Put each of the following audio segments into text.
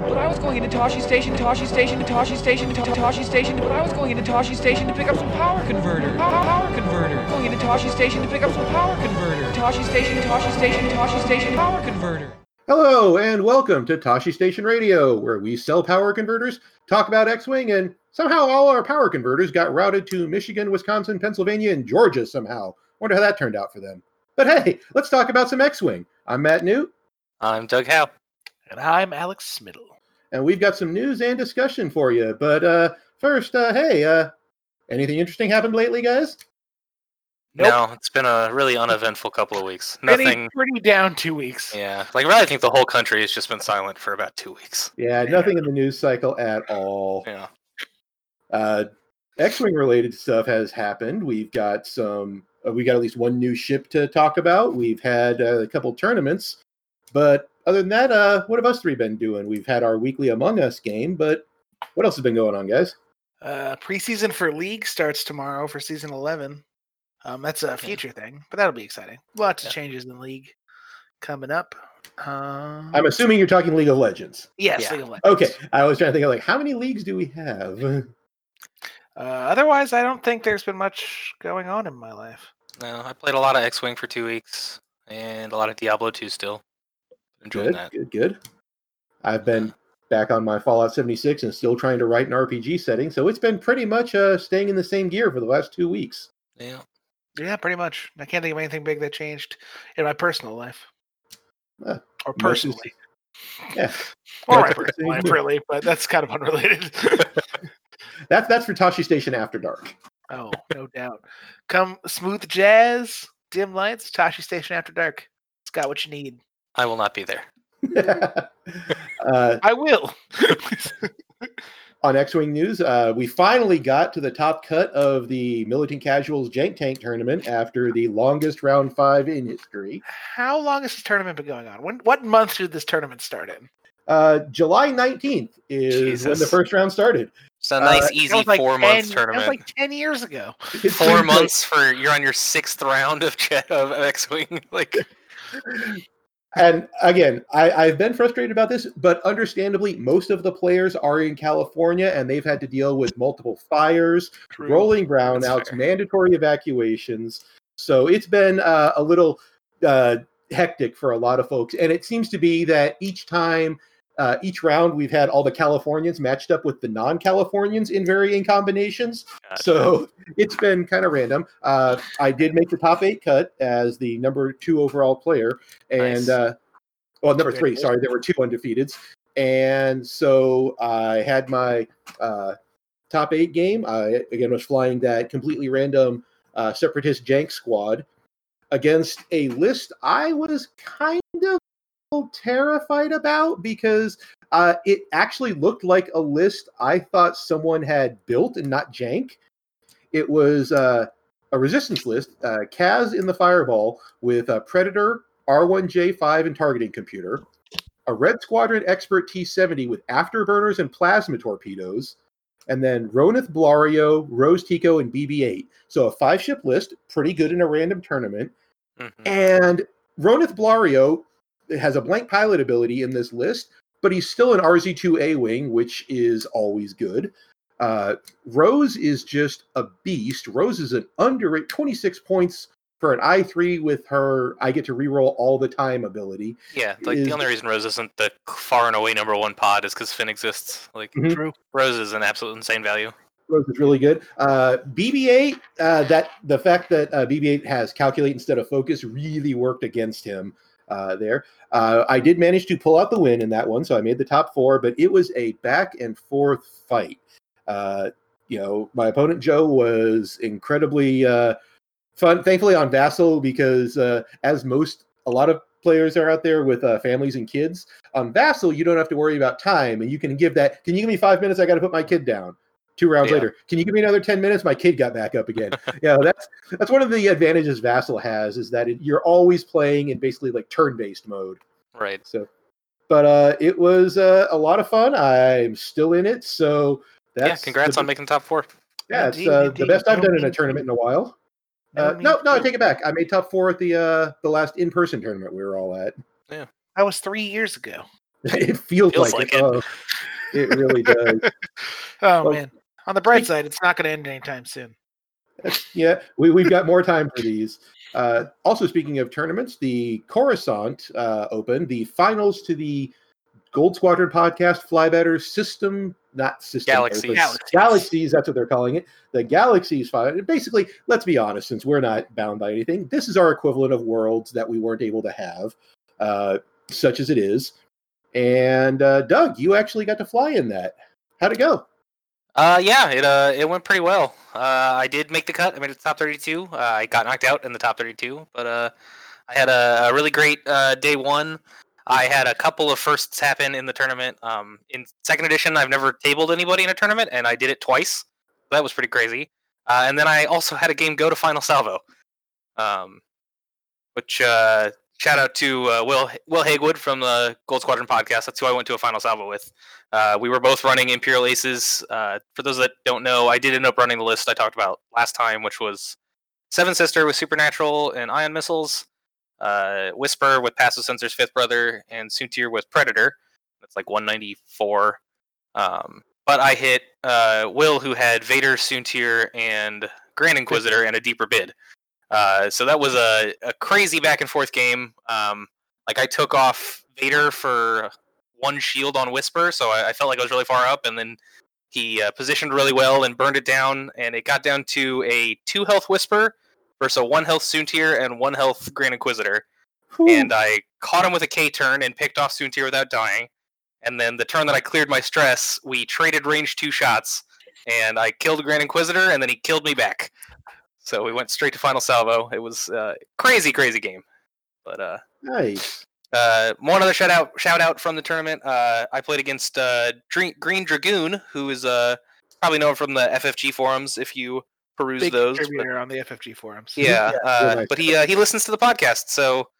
But I was going into Toshi Station, Toshi Station, Toshi Station, Ta- Toshi Station. But I was going into Toshi Station to pick up some power converter. Power, power converter. Going into Toshi Station to pick up some power converter. Toshi Station, Toshi Station, Toshi Station, power converter. Hello and welcome to Toshi Station Radio, where we sell power converters, talk about X-Wing, and somehow all our power converters got routed to Michigan, Wisconsin, Pennsylvania, and Georgia somehow. Wonder how that turned out for them. But hey, let's talk about some X-Wing. I'm Matt Newt, I'm Doug Howe. And I'm Alex Smiddle. and we've got some news and discussion for you. But uh, first, uh, hey, uh, anything interesting happened lately, guys? Nope. No, it's been a really uneventful couple of weeks. Nothing. pretty down two weeks. Yeah, like really, I think the whole country has just been silent for about two weeks. Yeah, nothing in the news cycle at all. Yeah. uh, X-wing related stuff has happened. We've got some. Uh, we got at least one new ship to talk about. We've had uh, a couple tournaments, but other than that, uh, what have us three been doing? We've had our weekly Among Us game, but what else has been going on, guys? Uh, preseason for League starts tomorrow for season 11. Um, that's a future thing, but that'll be exciting. Lots Yeah. of changes in League coming up. Um, I'm assuming you're talking League of Legends. yes, Yeah. League of Legends. Okay, I was trying to think of like how many leagues do we have? Uh, otherwise, I don't think there's been much going on in my life. No, I played a lot of X-wing for two weeks and a lot of Diablo 2 still. Enjoying good, that. good, good. I've been back on my Fallout 76 and still trying to write an RPG setting, so it's been pretty much uh, staying in the same gear for the last two weeks. Yeah. Yeah, pretty much. I can't think of anything big that changed in my personal life. Uh, or most is- personally. Yeah, Or my personal life, really, but that's kind of unrelated. that's that's for Toshi Station After Dark. Oh, no doubt. Come smooth jazz, dim lights, Toshi Station After Dark. It's got what you need. I will not be there. uh, I will. on X-wing news, uh, we finally got to the top cut of the Militant Casuals Jank Tank tournament after the longest round five in history. How long has this tournament been going on? When what month did this tournament start in? Uh, July 19th is when the first round started. It's a Uh, nice, that easy like four 10 months That tournament. was like ten years ago. It's four been like- months for you're on your sixth round of jet of X-wing. Like, And again, I, I've been frustrated about this, but understandably, most of the players are in California and they've had to deal with multiple fires, rolling brownouts, mandatory evacuations. So it's been uh, a little uh, hectic for a lot of folks. And it seems to be that each time, uh, each round, we've had all the Californians matched up with the non Californians in varying combinations. Gotcha. So it's been kind of random. Uh, I did make the top eight cut as the number two overall player. And, Nice. uh, well, number three, sorry, there were two undefeateds. And so I had my uh, top eight game. I again was flying that completely random uh, separatist jank squad against a list I was kind of terrified about because uh, it actually looked like a list I thought someone had built and not jank. It was uh, a resistance list, uh, Kaz in the fireball with a Predator, R1J5, and targeting computer, a Red Squadron Expert T70 with afterburners and plasma torpedoes, and then Ronith Blario, Rose Tico, and BB8. So a five ship list, pretty good in a random tournament. mhm. And Ronith Blario has a blank pilot ability in this list, but he's still an RZ2A wing, which is always good. Uh, Rose is just a beast. Rose is an under 26 points for an I3 with her I get to reroll all the time ability. yeah, like is- the only reason Rose isn't the far and away number one pod is because Finn exists. Like, Mhm. True. Rose is an absolute insane value. Rose is really good. Uh, BB-8, uh, that the fact that uh, BB-8 has calculate instead of focus really worked against him uh, there. Uh, I did manage to pull out the win in that one, so I made the top four, but it was a back and forth fight. Uh, you know, my opponent Joe was incredibly uh, fun. Thankfully on Vassal because uh, as most a lot of players are out there with families and kids on Vassal, you don't have to worry about time, and you can give that. Can you give me five minutes? I got to put my kid down two rounds Yeah. later. Can you give me another 10 minutes? My kid got back up again. yeah, that's that's one of the advantages Vassal has is that it, you're always playing in basically like turn-based mode. Right. So but uh it was uh, a lot of fun. I'm still in it, so that's yeah, congrats the, on making the top four. Yeah, it's uh, the best I've done in a tournament in a while. No Uh, no, no, I take it back. I made top 4 at the uh the last in-person tournament we were all at. Yeah. That was three years ago. it feels, Feels like, like it. it. Oh, it really does. Oh Well, man. On the bright side, it's not going to end anytime soon. yeah, we, we've got more time for these. Uh, also, speaking of tournaments, the Coruscant uh, Open, the finals to the Gold Squadron podcast Fly Better System, not System Galaxies. Open, Galaxies. Galaxies, that's what they're calling it. The Galaxies final. Basically, let's be honest, since we're not bound by anything, this is our equivalent of worlds that we weren't able to have, uh, such as it is. And uh, Doug, you actually got to fly in that. How'd it go? Uh, yeah, it uh, it went pretty well. Uh, I did make the cut. I made it to top 32. Uh, I got knocked out in the top 32, but uh, I had a, a really great uh, day one. I had a couple of firsts happen in the tournament. Um, in second edition, I've never tabled anybody in a tournament, and I did it twice. That was pretty crazy. Uh, and then I also had a game go to final salvo, um, which uh, shout out to uh, Will Will Hagwood from the Gold Squadron podcast. That's who I went to a final salvo with. Uh, we were both running Imperial Aces. Uh, for those that don't know, I did end up running the list I talked about last time, which was Seven Sister with Supernatural and Ion Missiles, uh, Whisper with Passive Sensor's Fifth Brother, and Soontir with Predator. That's like 194. Um, but I hit uh, Will, who had Vader, Soontir, and Grand Inquisitor, and a deeper bid. Uh, so that was a, a crazy back and forth game. Um, like I took off Vader for one shield on Whisper, so I, I felt like I was really far up, and then he uh, positioned really well and burned it down, and it got down to a two health Whisper versus a one health Soontir and one health Grand Inquisitor, and I caught him with a K turn and picked off Soontir without dying, and then the turn that I cleared my stress, we traded range two shots, and I killed Grand Inquisitor, and then he killed me back. So we went straight to final salvo. It was uh, crazy, crazy game, but uh, nice. uh, one other shout out, shout out from the tournament. Uh, I played against uh, Green, Green Dragoon, who is uh, probably known from the FFG forums if you peruse Big those. but- contributor on the FFG forums. yeah, Yeah, uh, real nice but he uh, he listens to the podcast, so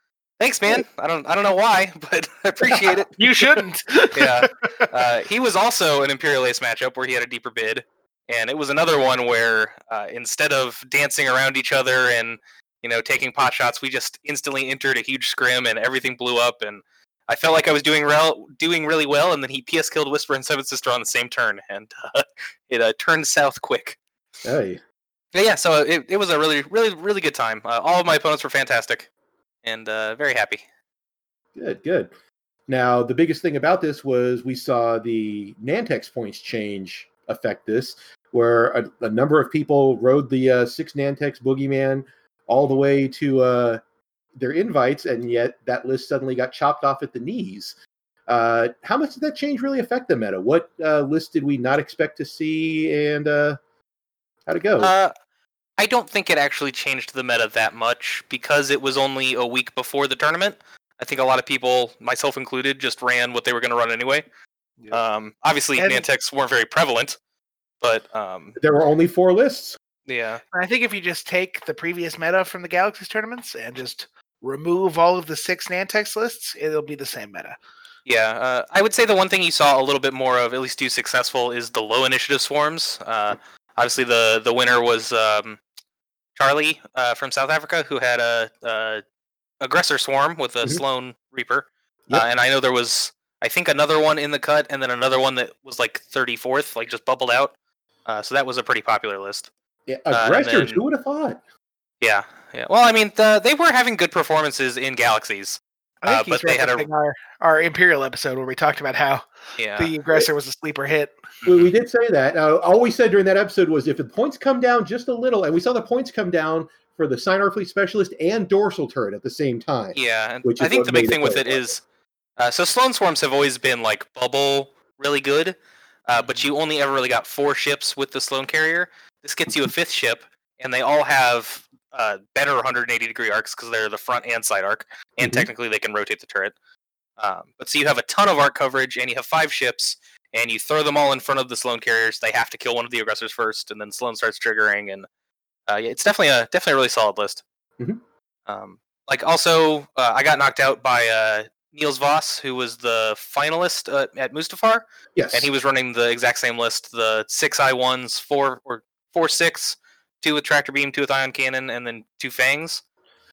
thanks, man. I don't I don't know why, but I appreciate it. You shouldn't. yeah, uh, he was also an Imperial Ace matchup where he had a deeper bid, and it was another one where uh, instead of dancing around each other and you know taking pot shots, we just instantly entered a huge scrim and everything blew up, and I felt like I was doing rel- doing really well, and then he PS killed Whisper and Seven Sister on the same turn, and uh, it uh, turned south quick. Hey. Yeah, yeah. So it, it was a really, really, really good time. Uh, all of my opponents were fantastic, and uh, very happy. Good, good. Now, the biggest thing about this was we saw the Nantex points change affect this, where a, a number of people rode the uh, six Nantex Boogeyman all the way to uh, their invites, and yet that list suddenly got chopped off at the knees. Uh, how much did that change really affect the meta? What uh, list did we not expect to see, and uh, how'd it go? Uh, I don't think it actually changed the meta that much because it was only a week before the tournament. I think a lot of people, myself included, just ran what they were going to run anyway. Yeah. Um, obviously, And- Nantex weren't very prevalent, but um, there were only four lists. yeah, I think if you just take the previous meta from the Galaxies tournaments and just remove all of the six Nantex lists, it'll be the same meta. yeah. Uh, I would say the one thing you saw a little bit more of, at least do successful, is the low initiative swarms. Uh, obviously, the the winner was um, Charlie uh, from South Africa, who had a, a aggressor swarm with a Mhm. Sloane Reaper, Yep. uh, and I know there was, I think, another one in the cut, and then another one that was like 34th, like just bubbled out. Uh, so that was a pretty popular list. Yeah, and aggressors. then- Who would have thought? Yeah, yeah. Well, I mean, the, they were having good performances in Galaxies. I think Uh, he's but they had a- our, our Imperial episode where we talked about how Yeah, the aggressor was a sleeper hit. we, we did say that. Uh, all we said during that episode was if the points come down just a little, and we saw the points come down for the Sienar Fleet Specialist and Dorsal Turret at the same time. Yeah, and Which I think the big thing with play it well. is, uh, so Sloane swarms have always been like bubble really good, uh, but you only ever really got four ships with the Sloane carrier. This gets you a fifth ship, and they all have uh, better 180 degree arcs because they're the front and side arc, and Mhm. technically they can rotate the turret. Um, but so you have a ton of arc coverage, and you have five ships, and you throw them all in front of the Sloane carriers. They have to kill one of the aggressors first, and then Sloane starts triggering, and uh, yeah, it's definitely a definitely a really solid list. Mhm. Um, like also, uh, I got knocked out by uh, Niels Voss, who was the finalist uh, at Mustafar, Yes. and he was running the exact same list: the six I ones, four or four six, two with tractor beam, two with ion cannon, and then two fangs.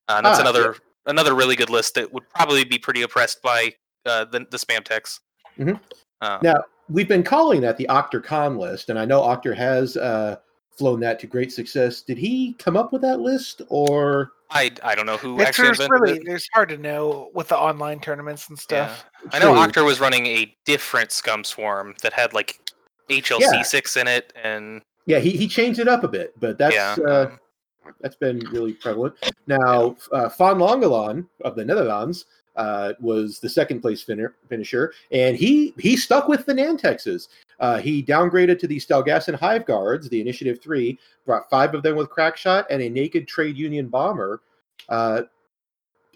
Uh, and that's Ah, another another really good list that would probably be pretty oppressed by uh, the the spam techs. Mhm. Um, Now, we've been calling that the OctorCon list, and I know Octor has uh, flown that to great success. Did he come up with that list, or I I don't know who It's actually there's invented really it. there's hard to know with the online tournaments and stuff. I know True. Octor was running a different Scum Swarm that had like HLC Yeah. six in it, and yeah, he, he changed it up a bit, but that's yeah, uh, that's been really prevalent. Now, uh, Van Longelaan of the Netherlands uh, was the second place fin- finisher, and he he stuck with the Nantexes. Uh, he downgraded to the Stalgasin Hive Guards, the Initiative Three, brought five of them with Crackshot and a naked Trade Union bomber. Uh,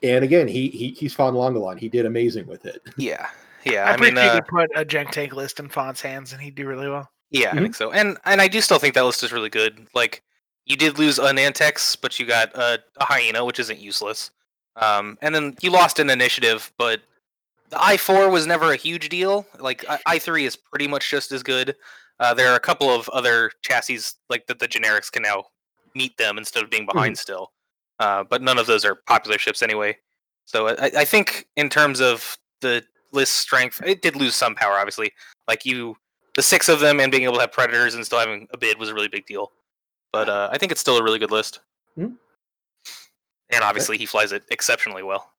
and again, he, he he's Van Longelaan. He did amazing with it. yeah, yeah. I, I, mean, think you uh, could put a Jank Tank list in Font's hands and he'd do really well. yeah, Mhm. I think so. And and I do still think that list is really good. Like you did lose a Nantex, but you got a, a Hyena, which isn't useless. Um, and then you lost an initiative, but the I four was never a huge deal. Like I three is pretty much just as good. Uh, there are a couple of other chassis like that the generics can now meet them instead of being behind still. Uh, but none of those are popular ships anyway. So I, I think in terms of the list strength, it did lose some power. Obviously, like you, the six of them and being able to have predators and still having a bid was a really big deal. But uh, I think it's still a really good list. Hmm. And obviously, he flies it exceptionally well.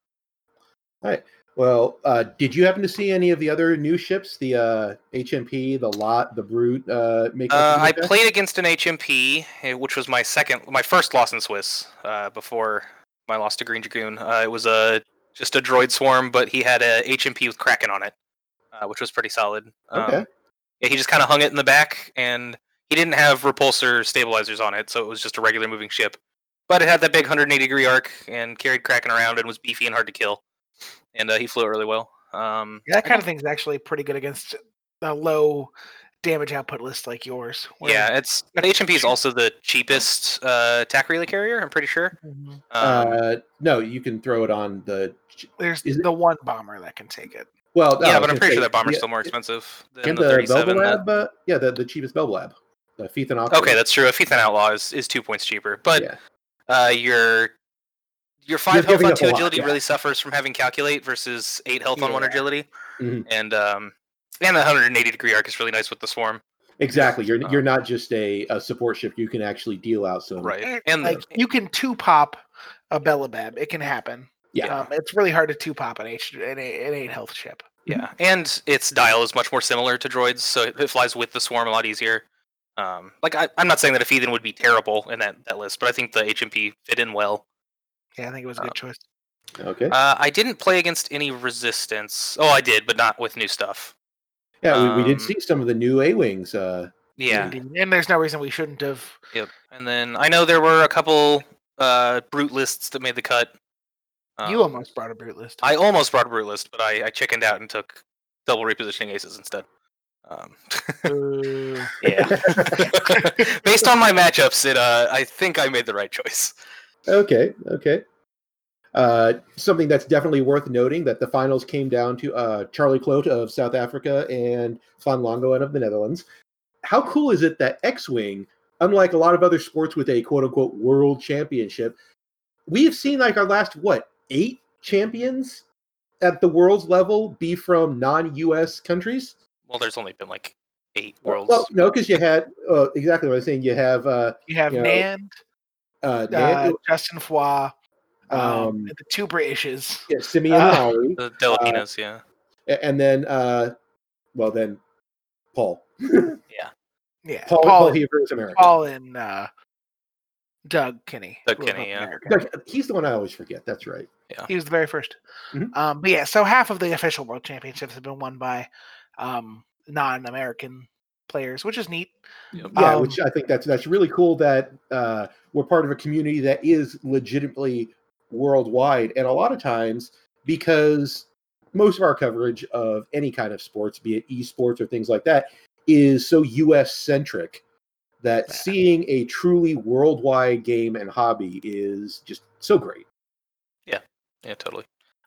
Well, uh, did you happen to see any of the other new ships, the uh, HMP, the Lot, the Brute? Uh, make Uh, I that? played against an HMP, eh, which was my second, my first loss in Swiss uh, before my loss to Green Dragoon. Uh, it was a just a droid swarm, but he had a HMP with Kraken on it, uh, which was pretty solid. Um, Okay. yeah, he just kind of hung it in the back, and he didn't have repulsor stabilizers on it, so it was just a regular moving ship. But it had that big 180 degree arc and carried Kraken around and was beefy and hard to kill. And uh, he flew it really well. Um, Yeah, that kind of thing is actually pretty good against a low damage output list like yours. yeah, it's but HMP is also the cheapest uh, attack relay carrier. I'm pretty sure. Mhm. Um, uh, no, you can throw it on the. There's is it- the one bomber that can take it. Well, yeah, was but I'm gonna pretty sure that bomber's yeah, still more expensive than And the the 37. that- uh, yeah, the, the cheapest Belbullab, the Feethan Octo. Okay, that's true. A Feethan Ottraw is, is two points cheaper, but yeah. uh, your your five health on up a two lot, agility yeah. really suffers from having calculate versus eight health on one Yeah. agility, Mhm. and um, and the 180 degree arc is really nice with the swarm, exactly. You're Um, you're not just a, a support ship. You can actually deal out some. right? And, And like you can two pop a Belbullab. It can happen. Yeah. Um, it's really hard to two pop an H an eight, an eight health ship. yeah, and its dial is much more similar to droids, so it, it flies with the swarm a lot easier. Um, like I, I'm not saying that a Feethan would be terrible in that, that list, but I think the HMP fit in well. Yeah, I think it was a good Um, choice. Okay. Uh, I didn't play against any resistance. Oh, I did, but not with new stuff. yeah, we, we did um, see some of the new A wings. Uh, Yeah. Indeed. And there's no reason we shouldn't have. Yep. And then I know there were a couple uh, brute lists that made the cut. you Um, almost brought a brute list. I almost brought a brute list, but I, I chickened out and took double repositioning aces instead. Um, Boo. yeah. Based on my matchups, it uh, I think I made the right choice. Okay, okay. Uh, something that's definitely worth noting that the finals came down to uh, Charlie Clote of South Africa and Van Longoen of the Netherlands. How cool is it that X-wing, unlike a lot of other sports with a quote unquote world championship, we have seen like our last what eight champions at the world's level be from non-U.S. countries. Well, there's only been like eight Well, worlds. Well, no, because you had uh, exactly what I was saying. You have uh, You have you know, Nand, uh, uh, Justin Foy, um, Um, the two Britishes. yeah, Simeon uh, Lowry. the Delapinas, yeah. And then uh well then paul Yeah, paul, Paul, paul, Heaver is american Paul and uh, Doug Kinney. Doug Kinney, yeah. American. Doug- he's the one i always forget that's right He was the very 1st Mhm. Um, but yeah, so half of the official world championships have been won by um, non-American players, which is neat. Yep. yeah Um, which i think that's that's really cool that uh we're part of a community that is legitimately worldwide and a lot of times because most of our coverage of any kind of sports be it esports or things like that is so us centric that Yeah. seeing a truly worldwide game and hobby is just so great Yeah, yeah, totally.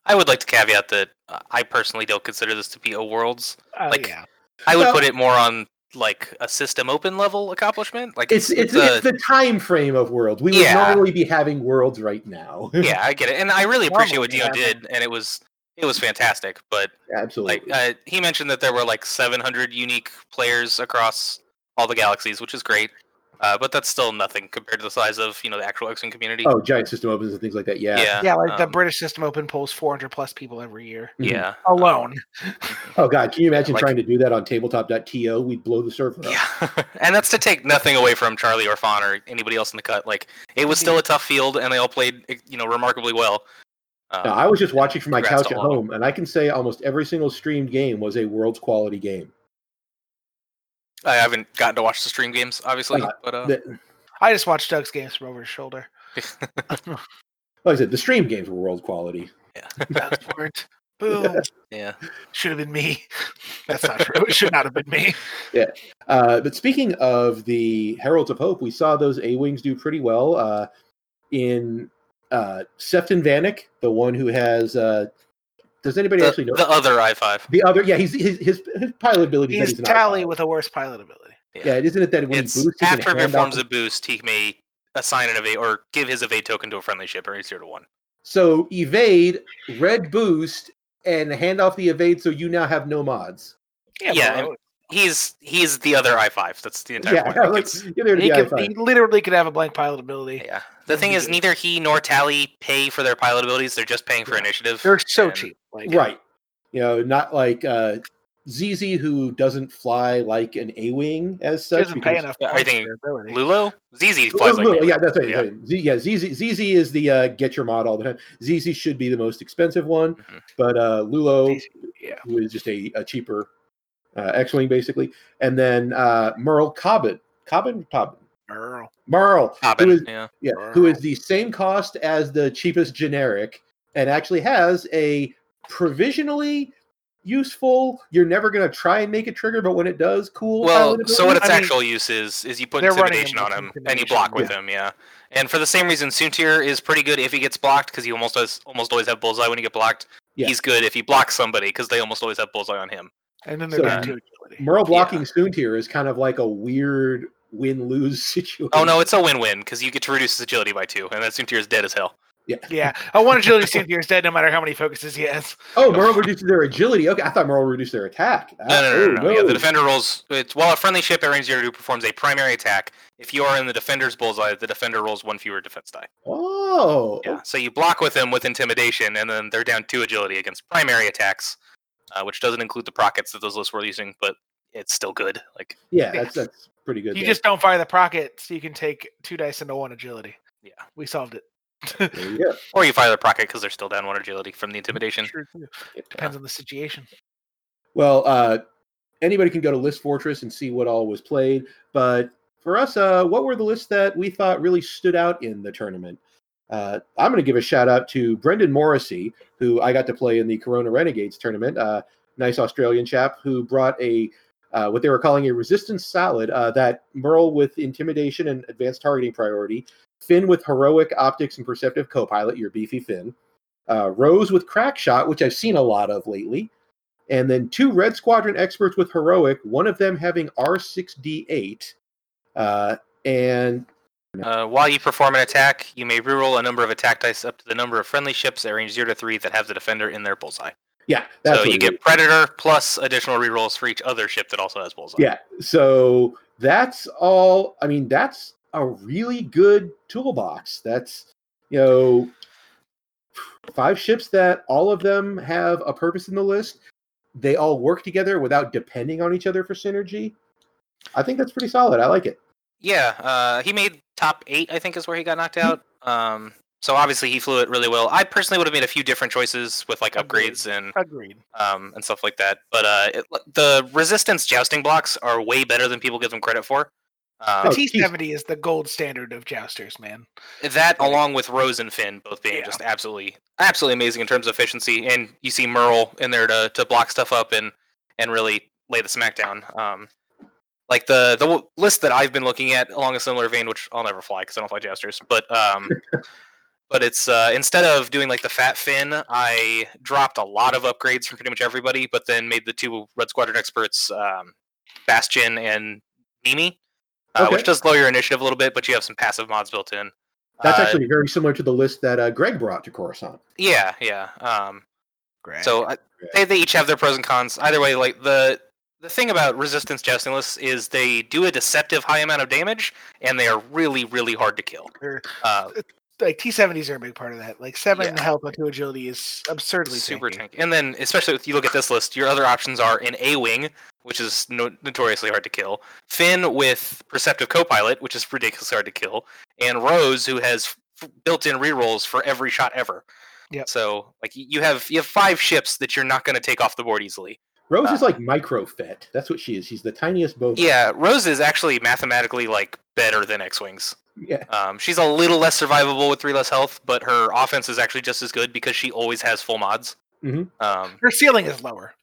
I would like to caveat that uh, I personally don't consider this to be a worlds. Oh Like, yeah, I would Well- put it more on like a system open level accomplishment. Like it's it's, a- it's the time frame of worlds. We would Yeah. normally be having worlds right now. yeah, I get it, and I really appreciate what Dio yeah. did, and it was it was fantastic. But Absolutely. like uh, he mentioned that there were like 700 unique players across all the galaxies, which is great. Uh, but that's still nothing compared to the size of you know the actual X-wing community. oh, giant system opens and things like that. Yeah. yeah, Yeah, like the um, British System Open pulls 400 plus people every year Mhm. yeah, um, alone. Oh God, can you imagine Like- trying to do that on tabletop.to? We'd blow the server up. Yeah, and that's to take nothing away from Charlie or Fawn or anybody else in the cut. Like it was still a tough field, and they all played eh, you know remarkably well. Um, Now, I was just watching from my couch at home, and I can say almost every single streamed game was a world's quality game. I haven't gotten to watch the stream games, obviously, Uh, but uh, The- I just watched Doug's games from over his shoulder. like I said, the stream games were world quality. Doug's weren't. Boom. yeah, Should have been me. That's not true. It should not have been me. Uh, but speaking of the Heralds of Hope, we saw those A Wings do pretty well. Uh, in uh, Seftin Vanik, the one who has. Uh, does anybody the, actually know? the other i five. The other, yeah, he's his his, his pilot ability. He's he's Tallie with a worse pilot ability. Yeah, isn't it that when It's he boosts, he after it hand performs a boost, he may assign an evade or give his evade token to a friendly ship, or he's zero to one. So evade, red boost, and hand off the evade. So you now have no mods. Yeah, bro. He's he's the other i five. That's the entire Yeah, point. Like, like, it's- you're there to he, could, he literally could have a blank pilot ability. yeah. The thing is, neither he nor Tallie pay for their pilot abilities. They're just paying for Yeah. initiative. They're so and- cheap. Like, Right. You know, not like uh ZZ who doesn't fly like an A wing as such. doesn't pay because- louis Yeah, I points think for. Lulo, ZZ flies like Lulu, an yeah, that's right. Yeah. right. Z, yeah, ZZ, ZZ is the uh, get your mod all the time. ZZ should be the most expensive one, Mhm. but uh, Lulo, Yeah. who is just a, a cheaper uh, X-wing basically, and then uh, Merl Cobben, Cobbin, Cobbin, Earl. Merle, Cobbin, who is yeah. yeah, who is the same cost as the cheapest generic, and actually has a provisionally useful. You're never going to try and make it trigger, but when it does, cool. Well, so what its I mean, actual use is is you put intimidation him on with him and you block with him, yeah. And for the same reason, Soontir is pretty good if he gets blocked because he almost does almost always have bullseye when you get blocked. Yeah. He's good if he blocks somebody because they almost always have bullseye on him. And then they're So- down to agility. Merle blocking Soontir is kind of like a weird win lose situation. Oh no, it's a win-win because you get to reduce his agility by two, and that Soontir is dead as hell. Yeah. I want agility Cynthia is dead no matter how many focuses he has. Oh, Merle reduces their agility. Okay, I thought Merle reduced their attack. No, no, no, no. No. Yeah, the defender rolls. It's while a friendly ship at range zero two performs a primary attack. If you are in the defender's bullseye, the defender rolls one fewer defense die. Oh, Yeah. So you block with them with intimidation, and then they're down two agility against primary attacks, uh, which doesn't include the prockets that those lists were using, but it's still good. Like, yeah, that's that's pretty good. You there. just don't fire the procket, so you can take two dice into one agility. Yeah. We solved it. There you or you fire the procket because they're still down one agility from the intimidation. Sure too. Depends on the situation. Well, uh, anybody can go to List Fortress and see what all was played. But for us, uh, what were the lists that we thought really stood out in the tournament? Uh, I'm going to give a shout out to Brendan Morrissey, who I got to play in the Corona Renegades tournament. Uh, nice Australian chap who brought a uh, what they were calling a resistance salad. Uh, that Merle with intimidation and advanced targeting priority, Finn with heroic optics and perceptive co-pilot, your beefy Finn, uh, Rose with crack shot, which I've seen a lot of lately and then two Red Squadron experts with heroic, one of them having R6D8. Uh, and Uh, while you perform an attack, you may reroll a number of attack dice up to the number of friendly ships at range zero to three that have the defender in their bullseye. yeah, that's so you get. Predator plus additional rerolls for each other ship that also has bullseye. Yeah, so that's all. I mean, that's a really good toolbox. That's, you know, five ships that all of them have a purpose in the list. They all work together without depending on each other for synergy. I think that's pretty solid. I like it. Yeah, uh, he made top eight, I think, is where he got knocked out. Um, so obviously he flew it really well. I personally would have made a few different choices with like Agreed. upgrades and Agreed. um, and stuff like that. But uh, it, the resistance jousting blocks are way better than people give them credit for. The Um, Oh, T seventy is the gold standard of jousters, man. that along with Rose and Finn both being Yeah. just absolutely absolutely amazing in terms of efficiency, and you see Merle in there to to block stuff up and and really lay the smackdown. Um, like the the list that I've been looking at along a similar vein, which I'll never fly because I don't fly jousters, but um, but it's uh, instead of doing like the fat Finn, I dropped a lot of upgrades from pretty much everybody, but then made the two Red Squadron experts, um, Bastian and Nimi. Uh, Okay. Which does lower your initiative a little bit, but you have some passive mods built in. That's Uh, actually very similar to the list that uh, Greg brought to Coruscant. Yeah, yeah. Um, Great. So I, they they each have their pros and cons. Either way, like the the thing about resistance jousting lists is they do a deceptive high amount of damage, and they are really really hard to kill. Uh, like T seventies are a big part of that. Like seven Yeah. health and two agility is absurdly super tanky. tanky. And then, especially if you look at this list, your other options are an A wing, which is no- notoriously hard to kill. Finn with perceptive co-pilot, which is ridiculously hard to kill, and Rose, who has f- built-in rerolls for every shot ever. Yeah. So, like, you have you have five ships that you're not going to take off the board easily. Rose is Uh, like microfet. That's what she is. She's the tiniest boat. Yeah, Rose is actually mathematically like better than X-wings. Yeah. Um, she's a little less survivable with three less health, but her offense is actually just as good because she always has full mods. Mhm. Um, Her ceiling is lower.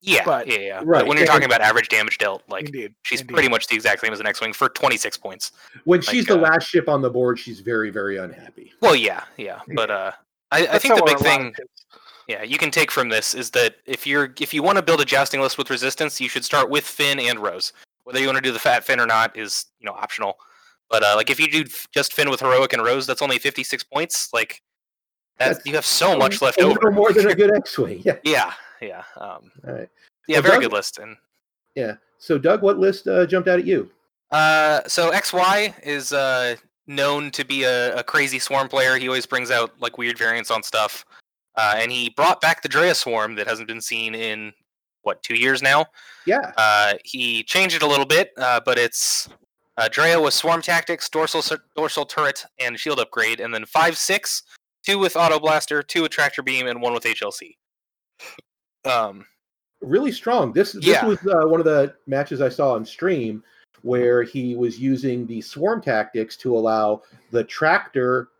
Yeah, But- yeah, yeah. Right, But when you're talking about average damage dealt, like indeed. she's indeed. pretty much the exact same as the X-wing for 26 points. When she's the uh, last ship on the board, she's very, very unhappy. Well, yeah, yeah. But uh, I, I think the big a lot of thing, yeah, you can take from this is that if you're if you want to build a jousting list with resistance, you should start with Finn and Rose. Whether you want to do the fat Finn or not is you know optional. But uh, like if you do just Finn with heroic and Rose, that's only 56 points. Like that's, That's you have so much left over. more than a good X-wing. Yeah. Yeah, yeah, um, All right. yeah. Well, very Doug- good list. And Yeah. So, Doug, what list uh, jumped out at you? Uh, so XY is uh known to be a, a crazy swarm player. He always brings out like weird variants on stuff. Uh, and he brought back the Drea swarm that hasn't been seen in what two years now. Yeah. Uh, he changed it a little bit, uh, but it's uh, Drea with swarm tactics, dorsal dorsal turret, and shield upgrade, and then five six, two with auto blaster, two with tractor beam, and one with HLC. Um, Really strong. This this Yeah. was uh, one of the matches I saw on stream where he was using the swarm tactics to allow the tractor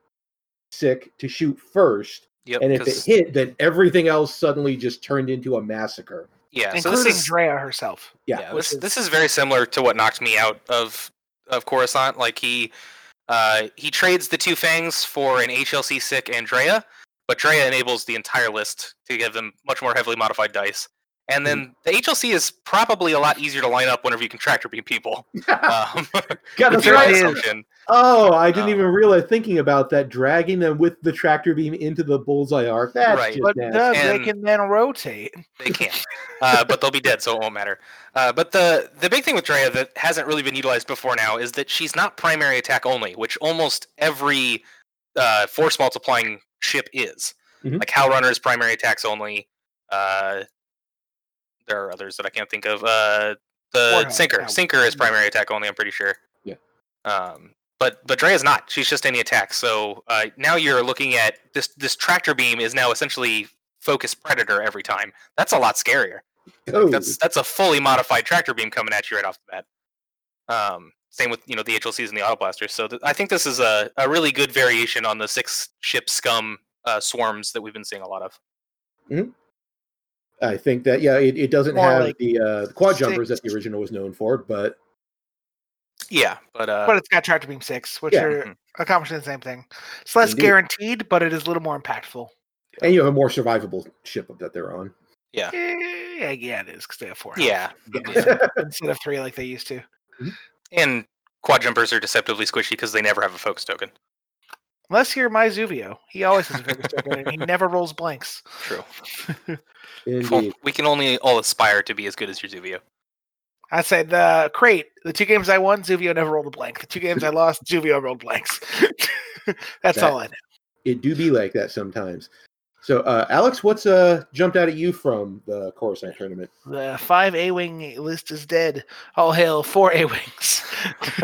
sick to shoot first, yep. and if it hit, then everything else suddenly just turned into a massacre. yeah, so this including is Drea herself. Yeah. yeah, which this, this is very similar to what knocked me out of of Coruscant. Like he uh, he trades the two fangs for an HLC sick Andrea, but Drea enables the entire list to give them much more heavily modified dice. And then the HLC is probably a lot easier to line up whenever you can tractor beam people. Um, God, that's right. assumption. Oh, I didn't Um, even realize thinking about that, dragging them with the tractor beam into the bullseye arc. That's Right. just But nasty. They can then rotate. They can, uh, but they'll be dead, so it won't matter. Uh, but the the big thing with Drea that hasn't really been utilized before now is that she's not primary attack only, which almost every uh, force multiplying ship is. Mhm. Like Howlrunner is primary attacks only. Uh, there are others that I can't think of. Uh, the Sinker. Sinker is primary attack only. I'm pretty sure. Yeah. Um, but but Drea's not. She's just any attack. So uh, now you're looking at this. This tractor beam is now essentially focus predator every time. That's a lot scarier. Oh, That's that's a fully modified tractor beam coming at you right off the bat. Um, same with you know the HLCs and the auto blasters. So th- I think this is a, a really good variation on the six ship scum uh, swarms that we've been seeing a lot of. I think that yeah, it, it doesn't More have like the uh, the quad six- jumpers that the original was known for, but Yeah, but uh, but it's got tractor beam six, which yeah. are Mhm. accomplishing the same thing. It's less Indeed. guaranteed, but it is a little more impactful. and you have a more survivable ship that they're on. Yeah. Yeah, yeah, it is because they have four. health yeah, instead of three like they used to. And quad jumpers are deceptively squishy because they never have a focus token. Unless you're my Zuvio, he always has a focus token and he never rolls blanks. True. Indeed. we can only all aspire to be as good as your Zuvio. I said the crate. The two games I won, Zuvio never rolled a blank. The two games I lost, Zuvio rolled blanks. That's That- all I know. It do be like that sometimes. So, uh, Alex, what's uh jumped out at you from the Coruscant tournament? The five A wing list is dead. All hail four A wings.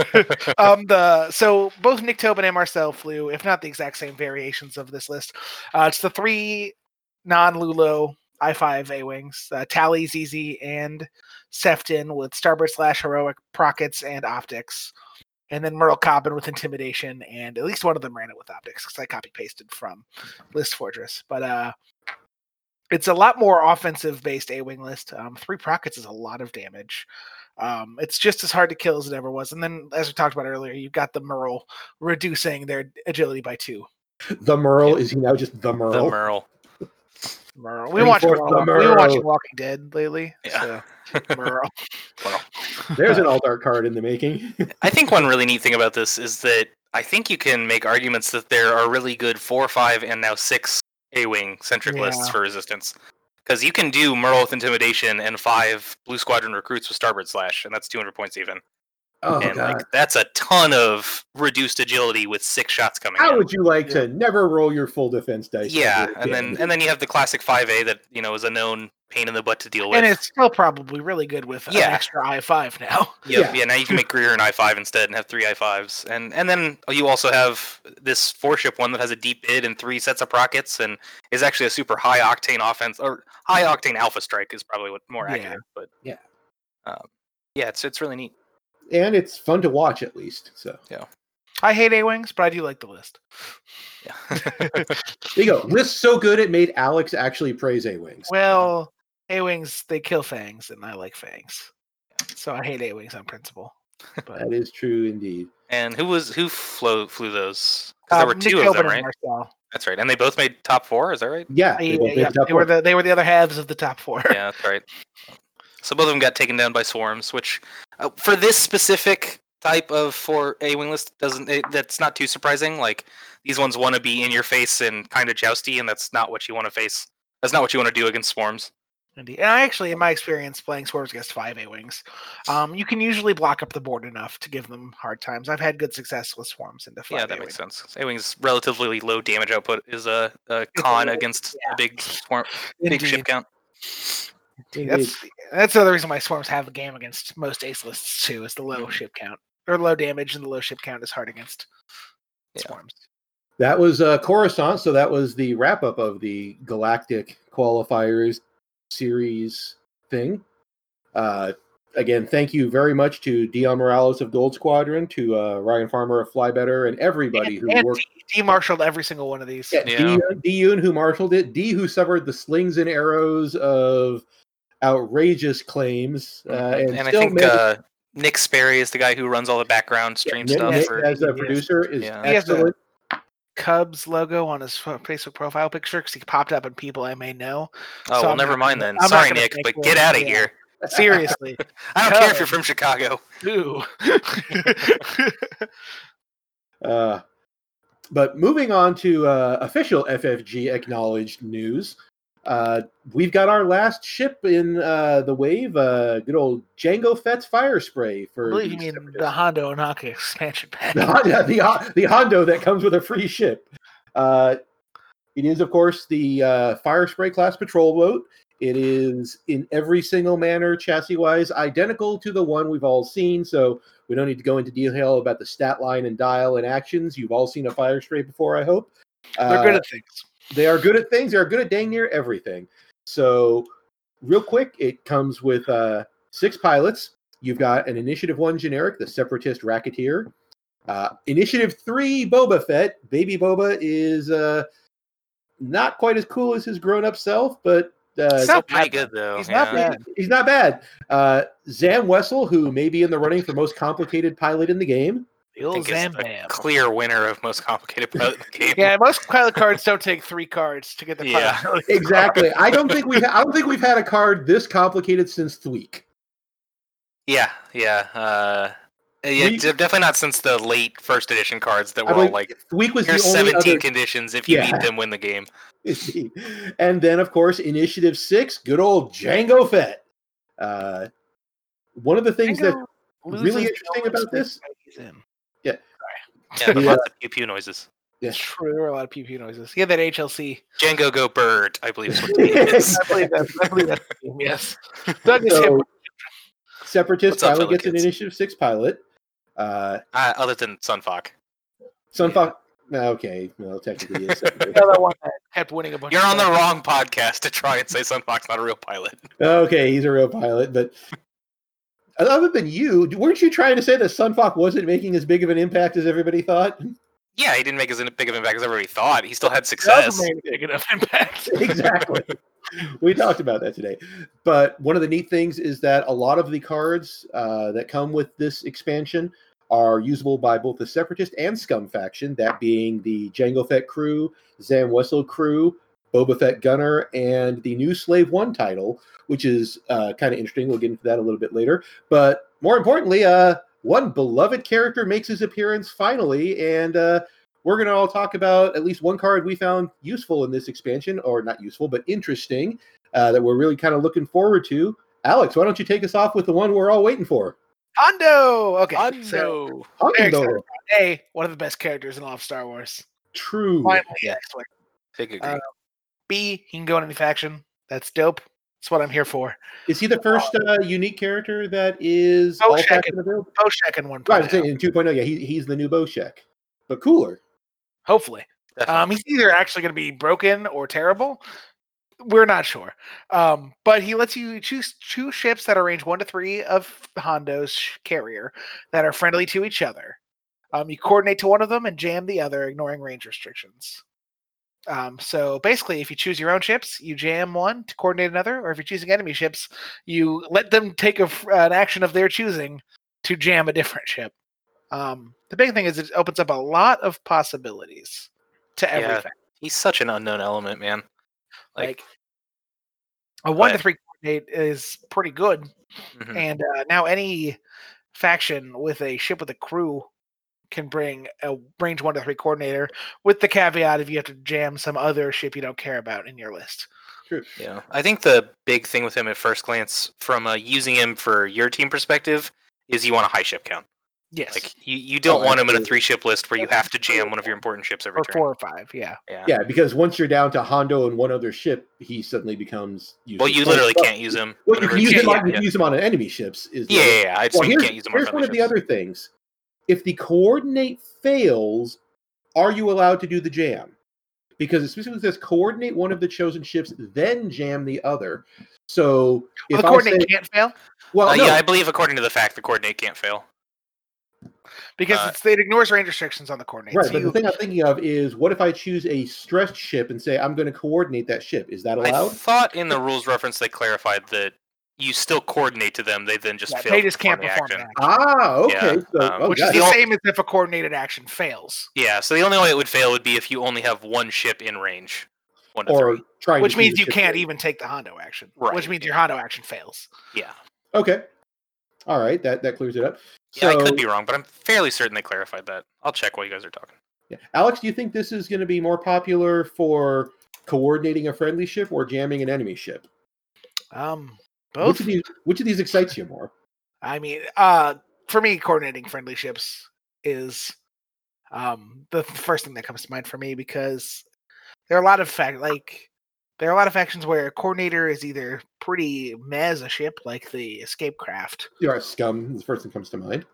um, the so both Nick Tobin and Marcel flew, if not the exact same variations of this list. Uh, it's the three non-Lulo I five A wings: uh, Tallie, ZZ, and Seftin with Starbird slash heroic prockets and optics, and then Merl Cobben with intimidation, and at least one of them ran it with optics because I copy pasted from List Fortress. But uh, it's a lot more offensive based A wing list. Um, three prockets is a lot of damage. Um, it's just as hard to kill as it ever was. And then, as we talked about earlier, you've got the Merle reducing their agility by two. The Merle is he now just the Merle? The Merle. Merle. We watched Reinforce Merle. we were watching Walking Dead lately. Yeah. So Merle. There's an uh, alt art card in the making. I think one really neat thing about this is that I think you can make arguments that there are really good four, five, and now six A wing centric lists for resistance. because you can do Merle with intimidation and five Blue Squadron recruits with Starbird Slash, and that's 200 points even. Oh and god. like that's a ton of reduced agility with six shots coming. How in. would you like to never roll your full defense dice? yeah, and then and then you have the classic 5A that you know is a known pain in the butt to deal with. And it's still probably really good with Yeah. an extra I five now. Yep, Yeah. yeah. now you can make Greer an I five instead and have three I fives, and and then you also have this four ship one that has a deep bid and three sets of rockets, and is actually a super high octane offense or high octane alpha strike is probably what more Yeah. accurate, but Yeah. um, yeah, it's it's really neat. And it's fun to watch at least. So yeah, I hate A wings, but I do like the list. Yeah, there you go. List so good it made Alex actually praise A wings. Well, A wings they kill fangs, and I like fangs, so I hate A wings on principle. But That is true indeed. and who was who flew flew those? 'Cause there um, were two Nick of them, right? Marcel. That's right, and they both made top four. Is that right? Yeah, Yeah, both yeah, yeah, They were the they were the other halves of the top four. yeah, that's right. So both of them got taken down by swarms, which uh, for this specific type of for a wing list doesn't it, that's not too surprising. Like these ones want to be in your face and kind of jousty, and that's not what you want to face. That's not what you want to do against swarms. Indeed. And I actually, in my experience playing swarms against five A wings, um, you can usually block up the board enough to give them hard times. I've had good success with swarms into five. yeah, that makes sense. A wing's relatively low damage output is a, a con against yeah. a big swarm, big ship Indeed. That's that's another reason why swarms have a game against most ace lists too. Is the low ship count or low damage, and the low ship count is hard against Yeah. swarms. That was uh, Coruscant, so that was the wrap up of the Galactic Qualifiers series thing. Uh, again, thank you very much to Dion Morales of Gold Squadron, to uh, Ryan Farmer of Fly Better, and everybody who and worked. D, D marshaled every single one of these. Yeah, Yeah. D, D Yoon who marshaled it, D who suffered the slings and arrows of outrageous claims, uh, and, and I think managed- uh, Nick Sperry is the guy who runs all the background stream Nick- stuff. Nick, for, as a Yes. producer is Yeah. He has a- excellent. Cubs logo on his Facebook profile picture because he popped up in people I may know. oh so well, I'm never mind gonna- then. I'm Sorry, Nick, but get out of yeah. here. Seriously, I don't care if you're from Chicago. Ooh. Uh, but moving on to uh, official FFG acknowledged news, uh, we've got our last ship in uh, the wave. Uh, good old Jango Fett's fire spray I for believe the you mean the Hondo Ohnaka expansion pack. the, Hon- yeah, the, the Hondo that comes with a free ship. Uh, it is, of course, the uh, fire spray class patrol boat. It is in every single manner, chassis wise, identical to the one we've all seen. So we don't need to go into detail about the stat line and dial and actions. You've all seen a fire spray before, I hope. They're good Uh, at things. They are good at things. They are good at dang near everything. So, real quick, it comes with uh, six pilots. You've got an Initiative One generic, the Separatist Racketeer. Uh, Initiative Three, Boba Fett. Baby Boba is uh, not quite as cool as his grown-up self, but uh, Still Pretty bad, good though. He's yeah. not bad. he's not bad. Uh, Zam Wesell, who may be in the running for most complicated pilot in the game. The I old think is the Zambam. clear winner of most complicated pilot in the game. Yeah, most pilot cards don't take three cards to get the Yeah. pilot. Exactly. I don't think we. I don't think we've had a card this complicated since Thweek. Yeah, yeah. Uh, yeah, We- definitely not since the late first edition cards that I were all like Thweek was here's the only 17 other conditions. If you Yeah. beat them, win the game. and then, of course, Initiative Six, good old Jango Fett. Uh, one of the things that really interesting about this- fight he's in. Yeah, The, but uh, lots of pew pew noises. Yeah. True, there were a lot of pew pew noises. Yeah, that HLC. Django go bird, I believe is what the name is. I believe that. I believe that's the name, yes. Doug So. Separatist What's up, finally fellow gets an? Initiative Six pilot. Uh, Uh, other than Sun Fac. Sunfuck. Okay, well, technically, it's The other one kept winning a bunch. You're of on the wrong podcast to try and say Sun Fac's not a real pilot. okay. He's a real pilot, but other than you, weren't you trying to say that Sunfuck wasn't making as big of an impact as everybody thought? Yeah, he didn't make as big of an impact as everybody thought. He still had success. made a big enough impact. exactly. we talked about that today. But one of the neat things is that a lot of the cards uh, that come with this expansion are usable by both the Separatist and Scum faction, that being the Jango Fett crew, Zam Wesell crew, Boba Fett Gunner, and the new Slave One title, which is uh, kind of interesting. We'll get into that a little bit later. But more importantly, uh, one beloved character makes his appearance finally, and uh, we're going to all talk about at least one card we found useful in this expansion, or not useful, but interesting. uh, that we're really kind of looking forward to. Alex, why don't you take us off with the one we're all waiting for? Hondo. Okay. So, Hondo. very Hondo. about A, one of the best characters in all of Star Wars. True. Finally, Yeah. X-Wing. Big agree. Uh, B, he can go in any faction. That's dope. That's what I'm here for. Is he the first uh, unique character that is Oh, all check faction available? Boshek in one Right, I'm point. saying in 2.0, yeah, he, he's the new Boshek, but cooler. Hopefully. Um, he's either actually going to be broken or terrible. We're not sure. Um, but he lets you choose two ships that are range one to three of Hondo's carrier that are friendly to each other. Um, you coordinate to one of them and jam the other, ignoring range restrictions. Um, so basically, if you choose your own ships, you jam one to coordinate another, or if you're choosing enemy ships, you let them take a, an action of their choosing to jam a different ship. Um, the big thing is it opens up a lot of possibilities to Yeah, everything. He's such an unknown element, man. Like, Like, a one to three coordinate is pretty good, mhm. and uh, now any faction with a ship with a crew can bring a range one to three coordinator, with the caveat if you have to jam some other ship you don't care about in your list. True. Yeah, I think the big thing with him at first glance, from uh, using him for your team perspective, is you want a high ship count. Yes, Like you, you don't Oh, want him in a three ship list where you have to jam one of your important ships every or turn. four or five. Yeah, Yeah. Yeah, because once you're down to Hondo and one other ship, he suddenly becomes Well, you literally Well, can't use him. Well, you can use him on, you yeah. can use him on enemy ships. Is Yeah, yeah, yeah. I'd Well, say you here's, can't use him on here's friendly one of the other things. If the coordinate fails, are you allowed to do the jam? Because it specifically says coordinate one of the chosen ships, then jam the other. So well, if the I coordinate say, can't fail well, Uh, no, Yeah, I believe according to the fact, the coordinate can't fail. because Uh, it's, it ignores range restrictions on the coordinate. right. So But you- the thing I'm thinking of is, what if I choose a stressed ship and say I'm going to coordinate that ship? Is that allowed? I allowed? thought in the rules reference they clarified that you still coordinate to them. They then just yeah, fail. they just can't perform perform the action. action, Ah, okay. Yeah, so, um, oh, which yeah, is the the same as if a coordinated action fails. Yeah, so the only way it would fail would be if you only have one ship in range. One or trying Which to means you can't rate. even take the Hondo action. Right, Which means your. Hondo action fails. Yeah. Okay. All right, that that clears it up. Yeah, I could be wrong, but I'm fairly certain they clarified that. I'll check while you guys are talking. Yeah. Alex, do you think this is going to be more popular for coordinating a friendly ship or jamming an enemy ship? Um, Which of these which of these excites you more? I mean, uh, for me, coordinating friendly ships is um the first thing that comes to mind for me because there are a lot of fact like there are a lot of factions where a coordinator is either pretty meh as a ship, like the escape craft. You are scum. is The first thing comes to mind.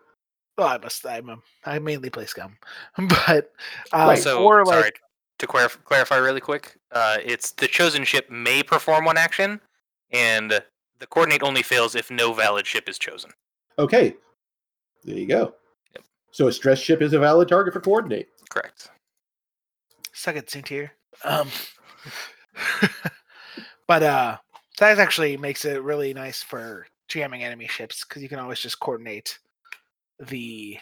Well, I must. I'm a, I mainly play scum, but uh, Right. So, or sorry, like to clarif- clarify really quick, uh, it's the chosen ship may perform one action, and the coordinate only fails if no valid ship is chosen. Okay. There you go. Yep. So a stress ship is a valid target for coordinate. Correct. Second it, Saintier. Um, but uh, that actually makes it really nice for jamming enemy ships because you can always just coordinate the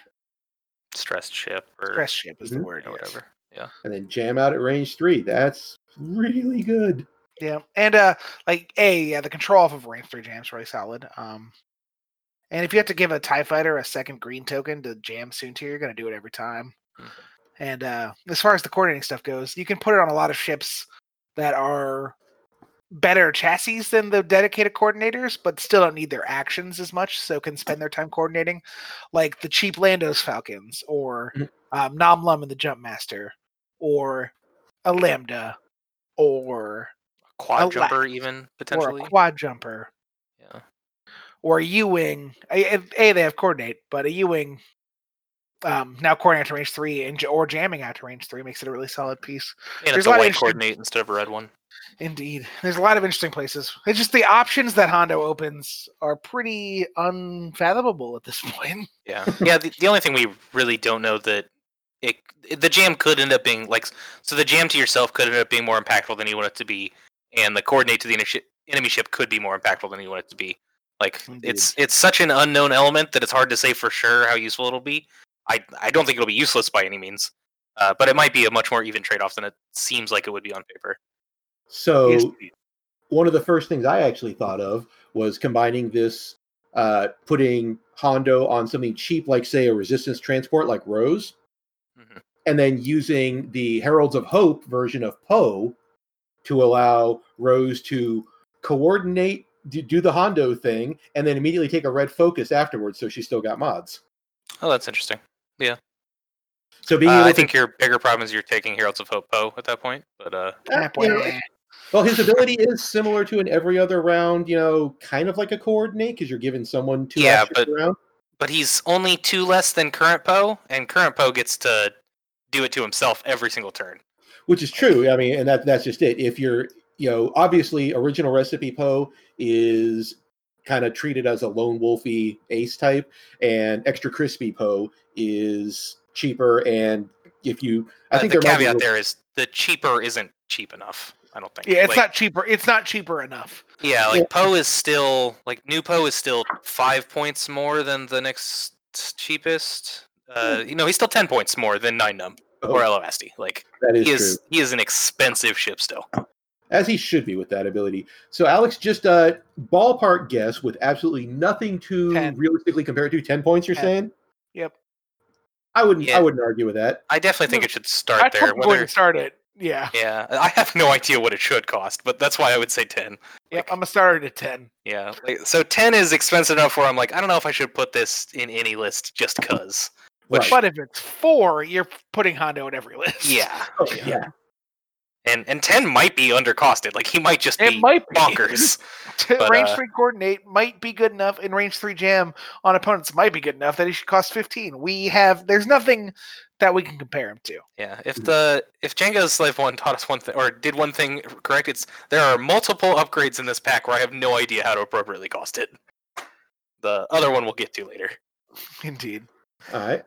Stressed ship or, stress ship is Mhm. the word or yes. whatever. Yeah. And then jam out at range three. That's really good. Yeah, and uh, like a yeah, the control off of range three jams really solid. Um, and if you have to give a Tie Fighter a second green token to jam Soontir, you're gonna do it every time. Mhm. And uh, as far as the coordinating stuff goes, you can put it on a lot of ships that are better chassis than the dedicated coordinators, but still don't need their actions as much, so can spend their time coordinating, like the cheap Landos Falcons or Mhm. um, Nom Lumb and the Jump Master, or a Lambda, or Quad la- jumper, even potentially, or a quad jumper yeah. or a U-wing. A, a- a, they have coordinate, but a U-wing um, now coordinating out to range three and or jamming out to range three makes it a really solid piece. And There's it's a a lot white coordinate instead of a red one. Indeed, there's a lot of interesting places. It's just the options that Hondo opens are pretty unfathomable at this point. Yeah. Yeah. The, the only thing we really don't know that it the jam could end up being like so the jam to yourself could end up being more impactful than you want it to be, and the coordinate to the initi- enemy ship could be more impactful than you want it to be. Like it's it's such an unknown element that it's hard to say for sure how useful it'll be. I I don't think it'll be useless by any means, uh, but it might be a much more even trade off than it seems like it would be on paper. So Yes, one of the first things I actually thought of was combining this, uh, putting Hondo on something cheap, like say a resistance transport like Rose, Mhm. and then using the Heralds of Hope version of Poe to allow Rose to coordinate, do, do the Hondo thing, and then immediately take a red focus afterwards. So she's still got mods. Oh, that's interesting. Yeah. So being Uh, able I to, think your bigger problem is you're taking Heralds of Hope Poe at that point. But uh, uh, you know, well, his ability is similar to in every other round. You know, kind of like a coordinate because you're giving someone two Yeah, but- around. but he's only two less than current Poe, and current Poe gets to do it to himself every single turn. Which is true. I mean, and that that's just it. If you're, you know, obviously, original recipe Poe is kind of treated as a lone wolfy ace type, and extra crispy Poe is cheaper. And if you, I Uh, think the there might be caveat little- there is the cheaper isn't cheap enough. I don't think. Yeah, it's Like, not cheaper. It's not cheaper enough. Yeah, like Yeah. Poe is still like new Poe is still five points more than the next cheapest. Uh, you know, he's still ten points more than Nien Nunb or LOSD. Like that is he true. is he is an expensive ship still. as he should be with that ability. So Alex, just uh ballpark guess with absolutely nothing to 10. realistically compare it to. Ten points, you're 10. saying? Yep. I wouldn't. Yeah. I wouldn't argue with that. I definitely think No, it should I start there. probably Whether wouldn't start it. Yeah. yeah, I have no idea what it should cost, but that's why I would say ten. Yep. Like- I'm gonna start it at ten. Yeah, like, so ten is expensive enough where I'm like, I don't know if I should put this in any list just cause. Which- Right. But if it's four, you're putting Hondo in every list. Yeah, Oh, yeah. yeah. and and ten might be undercosted. Like he might just It be might be. bonkers. but, range uh, three coordinate might be good enough, and range three jam on opponents might be good enough that he should cost fifteen. We have there's nothing that we can compare him to. Yeah, if the if Jango's Slave One taught us one thing or did one thing correct, it's there are multiple upgrades in this pack where I have no idea how to appropriately cost it. The other one we'll get to later. Indeed. All right.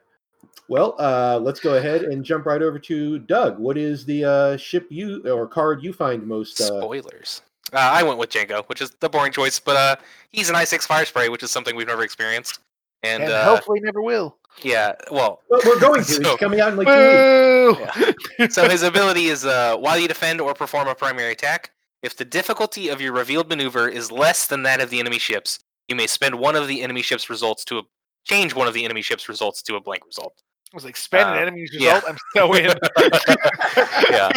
Well, uh, let's go ahead and jump right over to Doug. What is the uh, ship you or card you find most? Uh, Spoilers. Uh, I went with Jango, which is the boring choice, but uh, he's an I6 fire spray, which is something we've never experienced. And, And, uh, hopefully never will. yeah, well, well, we're going to. So- it's coming out in like two weeks. Boo! so his ability is uh, while you defend or perform a primary attack, if the difficulty of your revealed maneuver is less than that of the enemy ships, you may spend one of the enemy ship's results to a change one of the enemy ship's results to a blank result. I was like, spend an Uh, enemy's yeah. result. I'm so in. Yeah.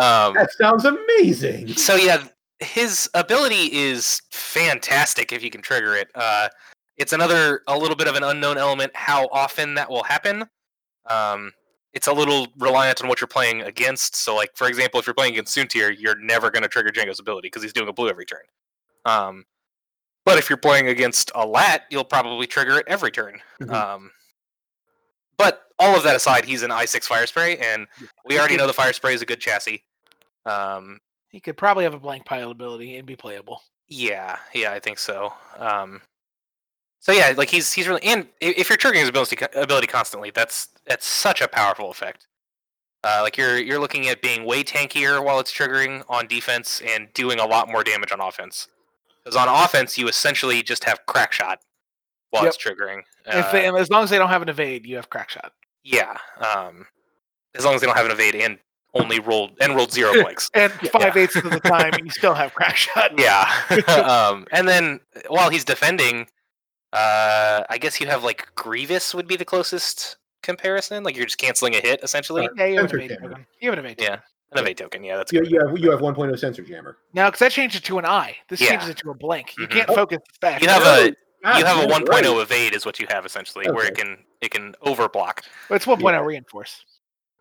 Um, That sounds amazing. so yeah, his ability is fantastic if you can trigger it. Uh, it's another a little bit of an unknown element how often that will happen. Um, it's a little reliant on what you're playing against. So, like for example, if you're playing against Soontir, you're never going to trigger Jango's ability because he's doing a blue every turn. Um, but if you're playing against a Lat, you'll probably trigger it every turn. Mhm. Um, but all of that aside, he's an I6 fire spray, and we already know the fire spray is a good chassis. Um, he could probably have a blank pile ability and be playable. yeah, yeah, I think so. Um, so yeah, like he's he's really and if you're triggering his ability ability constantly, that's that's such a powerful effect. Uh, like you're you're looking at being way tankier while it's triggering on defense and doing a lot more damage on offense. Because on offense, you essentially just have crack shot while it's triggering. if they, Uh, and as long as they don't have an evade, you have crack shot. yeah, um, as long as they don't have an evade and only rolled and rolled zero blanks. And Yeah. five eighths of the time, you still have crack shot. Yeah. um, and then while he's defending, uh, I guess you have like Grievous would be the closest comparison. Like you're just canceling a hit essentially. Uh, Yeah, you have an Sensor evade You have an evade. yeah, an evade token. Yeah, that's You, good. you have you have 1.0 sensor jammer. Now, because that changed it to an eye. This Yeah. changes it to a blank. You Mhm. can't Oh. focus the stack. You have a Ah, you have a you're 1.0 right. evade is what you have essentially, where it can it can overblock. But it's 1.0 reinforce.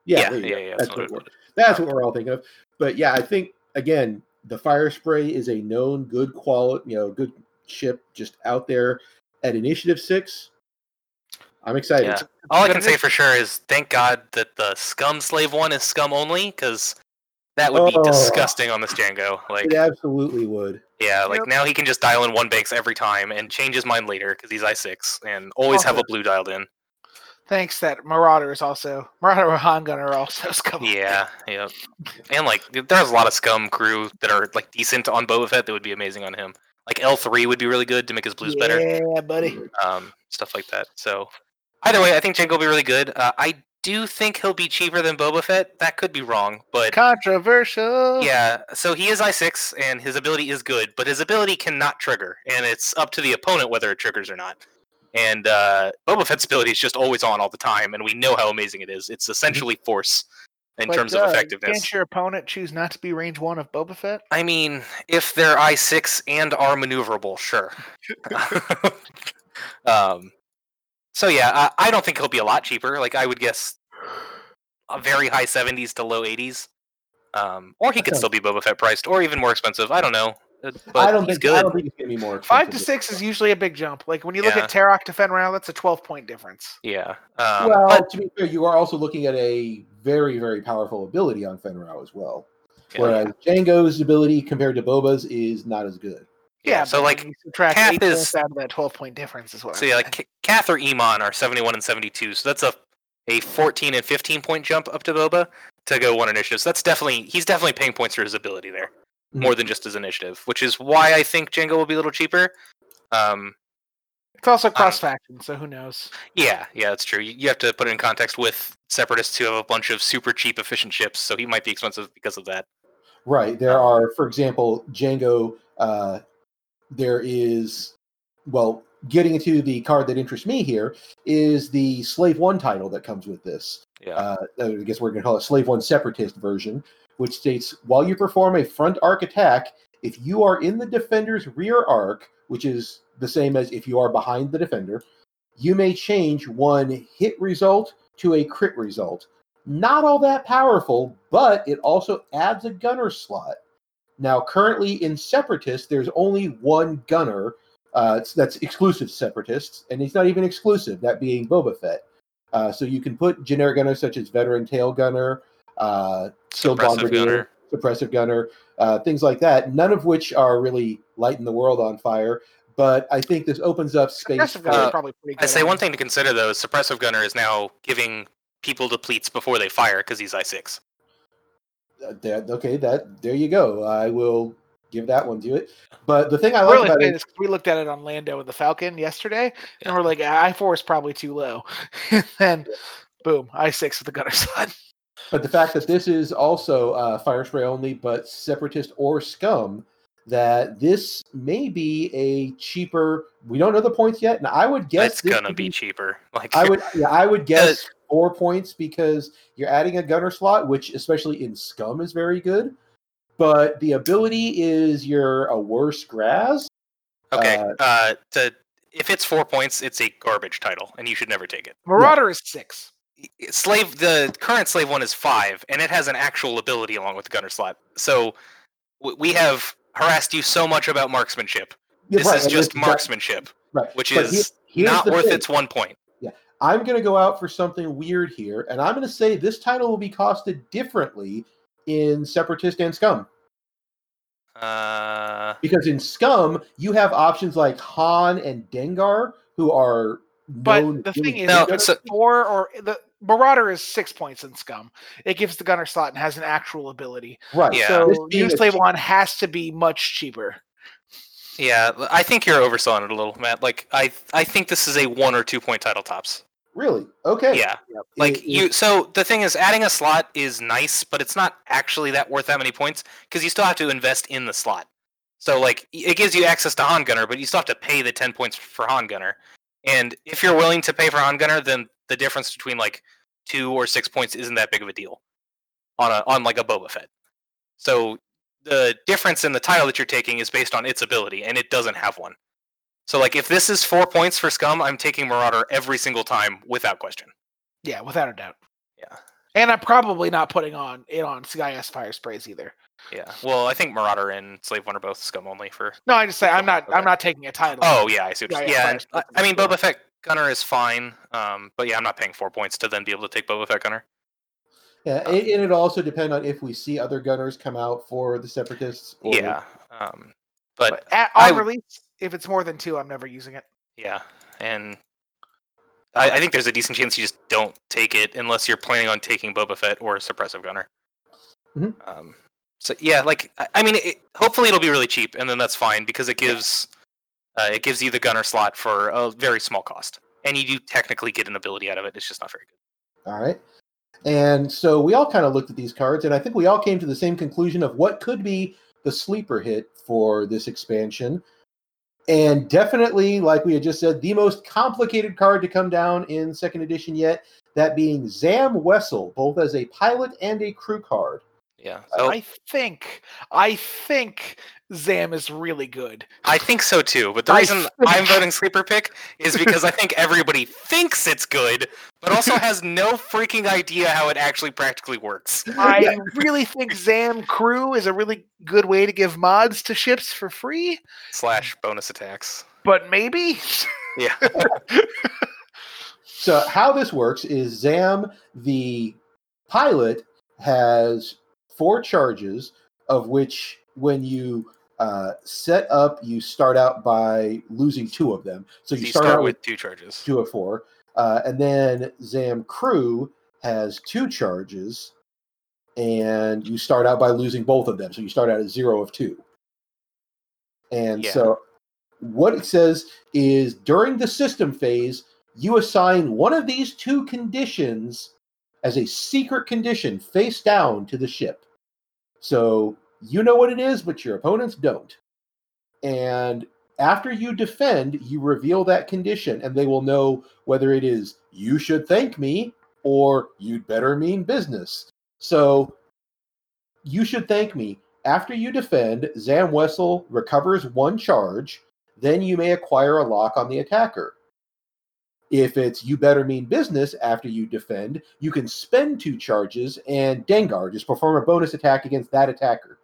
Yeah, yeah, there yeah, yeah, That's that's what, what we're, that's what we're all thinking of. But yeah, I think again, the fire spray is a known good quality, you know, good ship just out there at initiative six. I'm excited. Yeah. All I can say for sure is thank God that the scum slave one is scum only, because that would be Oh. disgusting on this Jango. Like It absolutely would. Yeah, like Yep. now he can just dial in one banks every time and change his mind later because he's i6 and always have a blue dialed in. Thanks that Marauder is also Marauder and Handgun are also scum. Yeah, yeah. And like there's a lot of scum crew that are like decent on Boba Fett that would be amazing on him. Like L3 would be really good to make his blues better. Yeah, buddy. Um, stuff like that. So either way, I think Jango will be really good. Uh, I do you think he'll be cheaper than Boba Fett. That could be wrong, but Controversial. Yeah, so he is I6 and his ability is good, but his ability cannot trigger, and it's up to the opponent whether it triggers or not. And uh, Boba Fett's ability is just always on all the time, and we know how amazing it is. It's essentially force. in But, terms uh, of effectiveness. Can't your opponent choose not to be range one of Boba Fett? I mean, if they're I six and are maneuverable, sure. um, so yeah, I, I don't think he'll be a lot cheaper. Like I would guess, a very high seventies to low eighties. Um, or he could still be Boba Fett priced, or even more expensive. I don't know. Uh, But I don't he's think good. I don't think it's gonna be more. Five to six is usually a big jump. Like when you look Yeah. at Teroch to Fenn Rau, that's a 12 point difference. Yeah. Um, well, but to be fair, you are also looking at a very, very powerful ability on Fenn Rau as well. yeah. Whereas Jango's ability compared to Boba's is not as good. Yeah. So like when subtract Kath eight is- out of that 12 point difference is what. So I'm yeah, saying. like K- Kath or Emon are 71 and 72. So that's a a 14 and 15 point jump up to Boba to go one initiative. So that's definitely he's definitely paying points for his ability there Mhm. more than just his initiative, which is why I think Jango will be a little cheaper. Um, it's also cross faction, so who knows? yeah, yeah, that's true. You, you have to put it in context with separatists who have a bunch of super cheap efficient ships, so he might be expensive because of that. Right. There are, for example, Jango. Uh, there is, well, getting into the card that interests me here is the Slave One title that comes with this. Yeah. Uh, I guess we're going to call it Slave One Separatist version, which states while you perform a front arc attack, if you are in the defender's rear arc, which is the same as if you are behind the defender, you may change one hit result to a crit result. Not all that powerful, but it also adds a gunner slot. Now, currently in Separatist, there's only one gunner uh, that's exclusive to Separatists, and he's not even exclusive, that being Boba Fett. Uh, so you can put generic gunners such as Veteran Tail Gunner, uh, Skilled Suppressive Bombardier, gunner. Suppressive Gunner, uh, things like that, none of which are really lighting the world on fire. But I think this opens up space for. Uh, probably pretty good. I say on one thing to consider though is suppressive gunner is now giving people depletes before they fire because he's I six. Uh, that, okay, that there you go. I will give that one to it. But the thing I like really about say it, this 'cause we looked at it on Lando with the Falcon yesterday, and we're like, I four is probably too low. and then, boom, I six with the gunner slot. but the fact that this is also uh, fire spray only, but separatist or scum, that this may be a cheaper. We don't know the points yet, and I would guess It's this gonna could be cheaper. Like I would, yeah, I would guess four points because you're adding a gunner slot, which especially in scum is very good. But the ability is you're a worse Graz. Okay. Uh, Uh, to if it's four points, it's a garbage title, and you should never take it. Marauder is six. Slave, the current slave one is five, and it has an actual ability along with the gunner slot. So we have harassed you so much about marksmanship. Yeah, This right, is just marksmanship, right. which But is here's not worth thing. its one point. I'm going to go out for something weird here, and I'm going to say this title will be costed differently in Separatist and Scum. Uh, Because in Scum, you have options like Han and Dengar, who are But the thing is, No, good. so- four or the Marauder is six points in Scum. It gives the gunner slot and has an actual ability. right. Yeah. So This being Slave One has to be much cheaper. yeah, I think you're overselling it a little, Matt. Like I, I think this is a one or two point title tops. Really? Okay. Yeah. It- Like it- you, so the thing is, adding a slot is nice, but it's not actually that worth that many points because you still have to invest in the slot. So like, it gives you access to Han Gunner, but you still have to pay the ten points for Han Gunner. And if you're willing to pay for Han Gunner, then the difference between like two or six points isn't that big of a deal on a on like a Boba Fett. So the difference in the title that you're taking is based on its ability, and it doesn't have one. So like, if this is four points for Scum, I'm taking Marauder every single time without question. Yeah, without a doubt. Yeah. And I'm probably not putting on it on CIS fire sprays either. Yeah. Well, I think Marauder and Slave One are both scum only for. No, I just say I'm not. Okay. I'm not taking a title. Oh yeah, I see. What Yeah, you're- yeah, yeah, and I, I mean is cool. Boba Fett Gunner is fine, um, but yeah, I'm not paying four points to then be able to take Boba Fett Gunner. Yeah, and, and it also depend on if we see other gunners come out for the separatists. or- Yeah. Um, but But on release, if it's more than two, I'm never using it. yeah, and I, I think there's a decent chance you just don't take it unless you're planning on taking Boba Fett or Suppressive Gunner. Mhm. Um, so yeah, like I, I mean, it, hopefully it'll be really cheap, and then that's fine because it gives uh, it gives you the Gunner slot for a very small cost, and you do technically get an ability out of it. It's just not very good. All right. And so we all kind of looked at these cards, and I think we all came to the same conclusion of what could be the sleeper hit for this expansion. and definitely, like we had just said, the most complicated card to come down in second edition yet. That being Zam Wesell, both as a pilot and a crew card. Yeah. So I think I think Zam is really good. I think so too. But the I reason think- I'm voting sleeper pick is because I think everybody thinks it's good, but also has no freaking idea how it actually practically works. I really think Zam Crew is a really good way to give mods to ships for free. Slash bonus attacks. But maybe Yeah. So how this works is Zam, the pilot, has four charges, of which when you uh, set up, you start out by losing two of them. So you, You start, start out with with two charges. two of four, uh, and then Zam Crew has two charges, and you start out by losing both of them. So you start out at zero of two. And Yeah. so what it says is during the system phase, you assign one of these two conditions as a secret condition face down to the ship. So you know what it is, but your opponents don't. And after you defend, you reveal that condition, and they will know whether it is you should thank me or you'd better mean business. So you should thank me. After you defend, Zam Wesell recovers one charge, then you may acquire a lock on the attacker. If it's you better mean business after you defend, you can spend two charges and Dengar just perform a bonus attack against that attacker.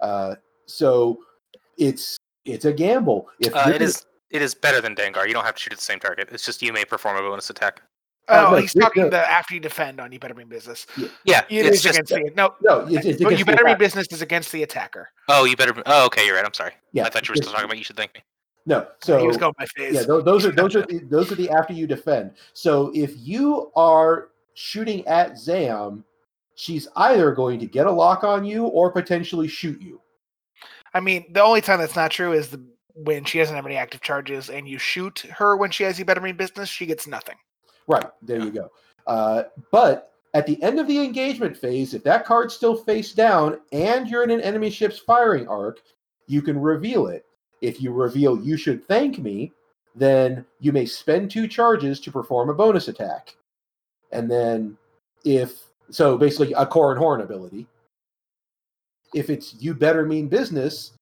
Uh, so it's it's a gamble. If Uh, it is it is better than Dengar. You don't have to shoot at the same target. It's just you may perform a bonus attack. Oh, oh, no, he's talking no. the after you defend on you better mean business. Yeah, It it's is just against the no. no, it's, it's Well, against you better mean business is against the attacker. oh, you better. Oh, okay, you're right. I'm sorry. Yeah, I thought you were still talking about you should thank me. No, so he was going by phase. yeah, those, those are those are the, those are the after you defend. So if you are shooting at Zam, she's either going to get a lock on you or potentially shoot you. I mean, the only time that's not true is the when she doesn't have any active charges and you shoot her when she has you better mean business, she gets nothing. Right there, you go. Uh, but at the end of the engagement phase, if that card's still face down and you're in an enemy ship's firing arc, you can reveal it. If you reveal you should thank me, then you may spend two charges to perform a bonus attack. And then if so basically a Corran Horn ability. If it's you better mean business,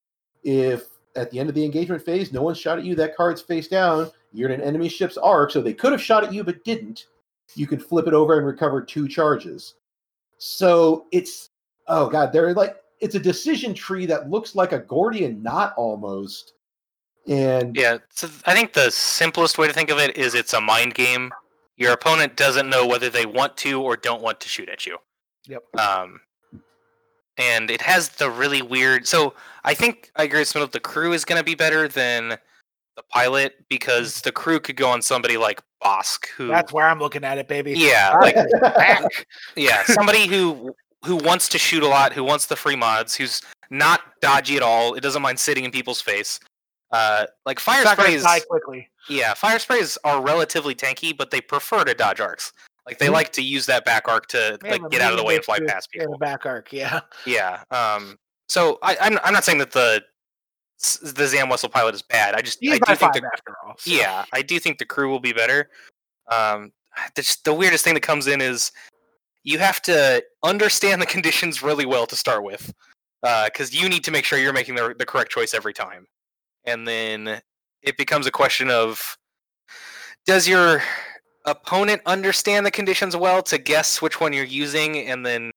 if at the end of the engagement phase no one shot at you, that card's face down, you're in an enemy ship's arc, so they could have shot at you but didn't. You can flip it over and recover two charges. So it's oh god, they're like it's a decision tree that looks like a Gordian knot almost. And Yeah, so I think the simplest way to think of it is it's a mind game. Your opponent doesn't know whether they want to or don't want to shoot at you. Yep. Um, and it has the really weird. So I think I agree with Smith. The crew is going to be better than the pilot because the crew could go on somebody like Bossk, who That's where I'm looking at it, baby. yeah, like yeah, somebody who who wants to shoot a lot, who wants the free mods, who's not dodgy at all. It doesn't mind sitting in people's face. Uh, like fire It's not gonna sprays. quickly. Yeah, fire sprays are relatively tanky, but they prefer to dodge arcs. Like they Mhm. like to use that back arc to Yeah, like get out of the way and fly past people. the back arc, yeah. Yeah. Um. So I, I'm I'm not saying that the the Zam Wesell pilot is bad. I just He's I do think the after all. so. yeah I do think the crew will be better. Um. The, the weirdest thing that comes in is you have to understand the conditions really well to start with, because you need to make sure you're making the the correct choice every time, and then it becomes a question of does your opponent understand the conditions well to guess which one you're using and then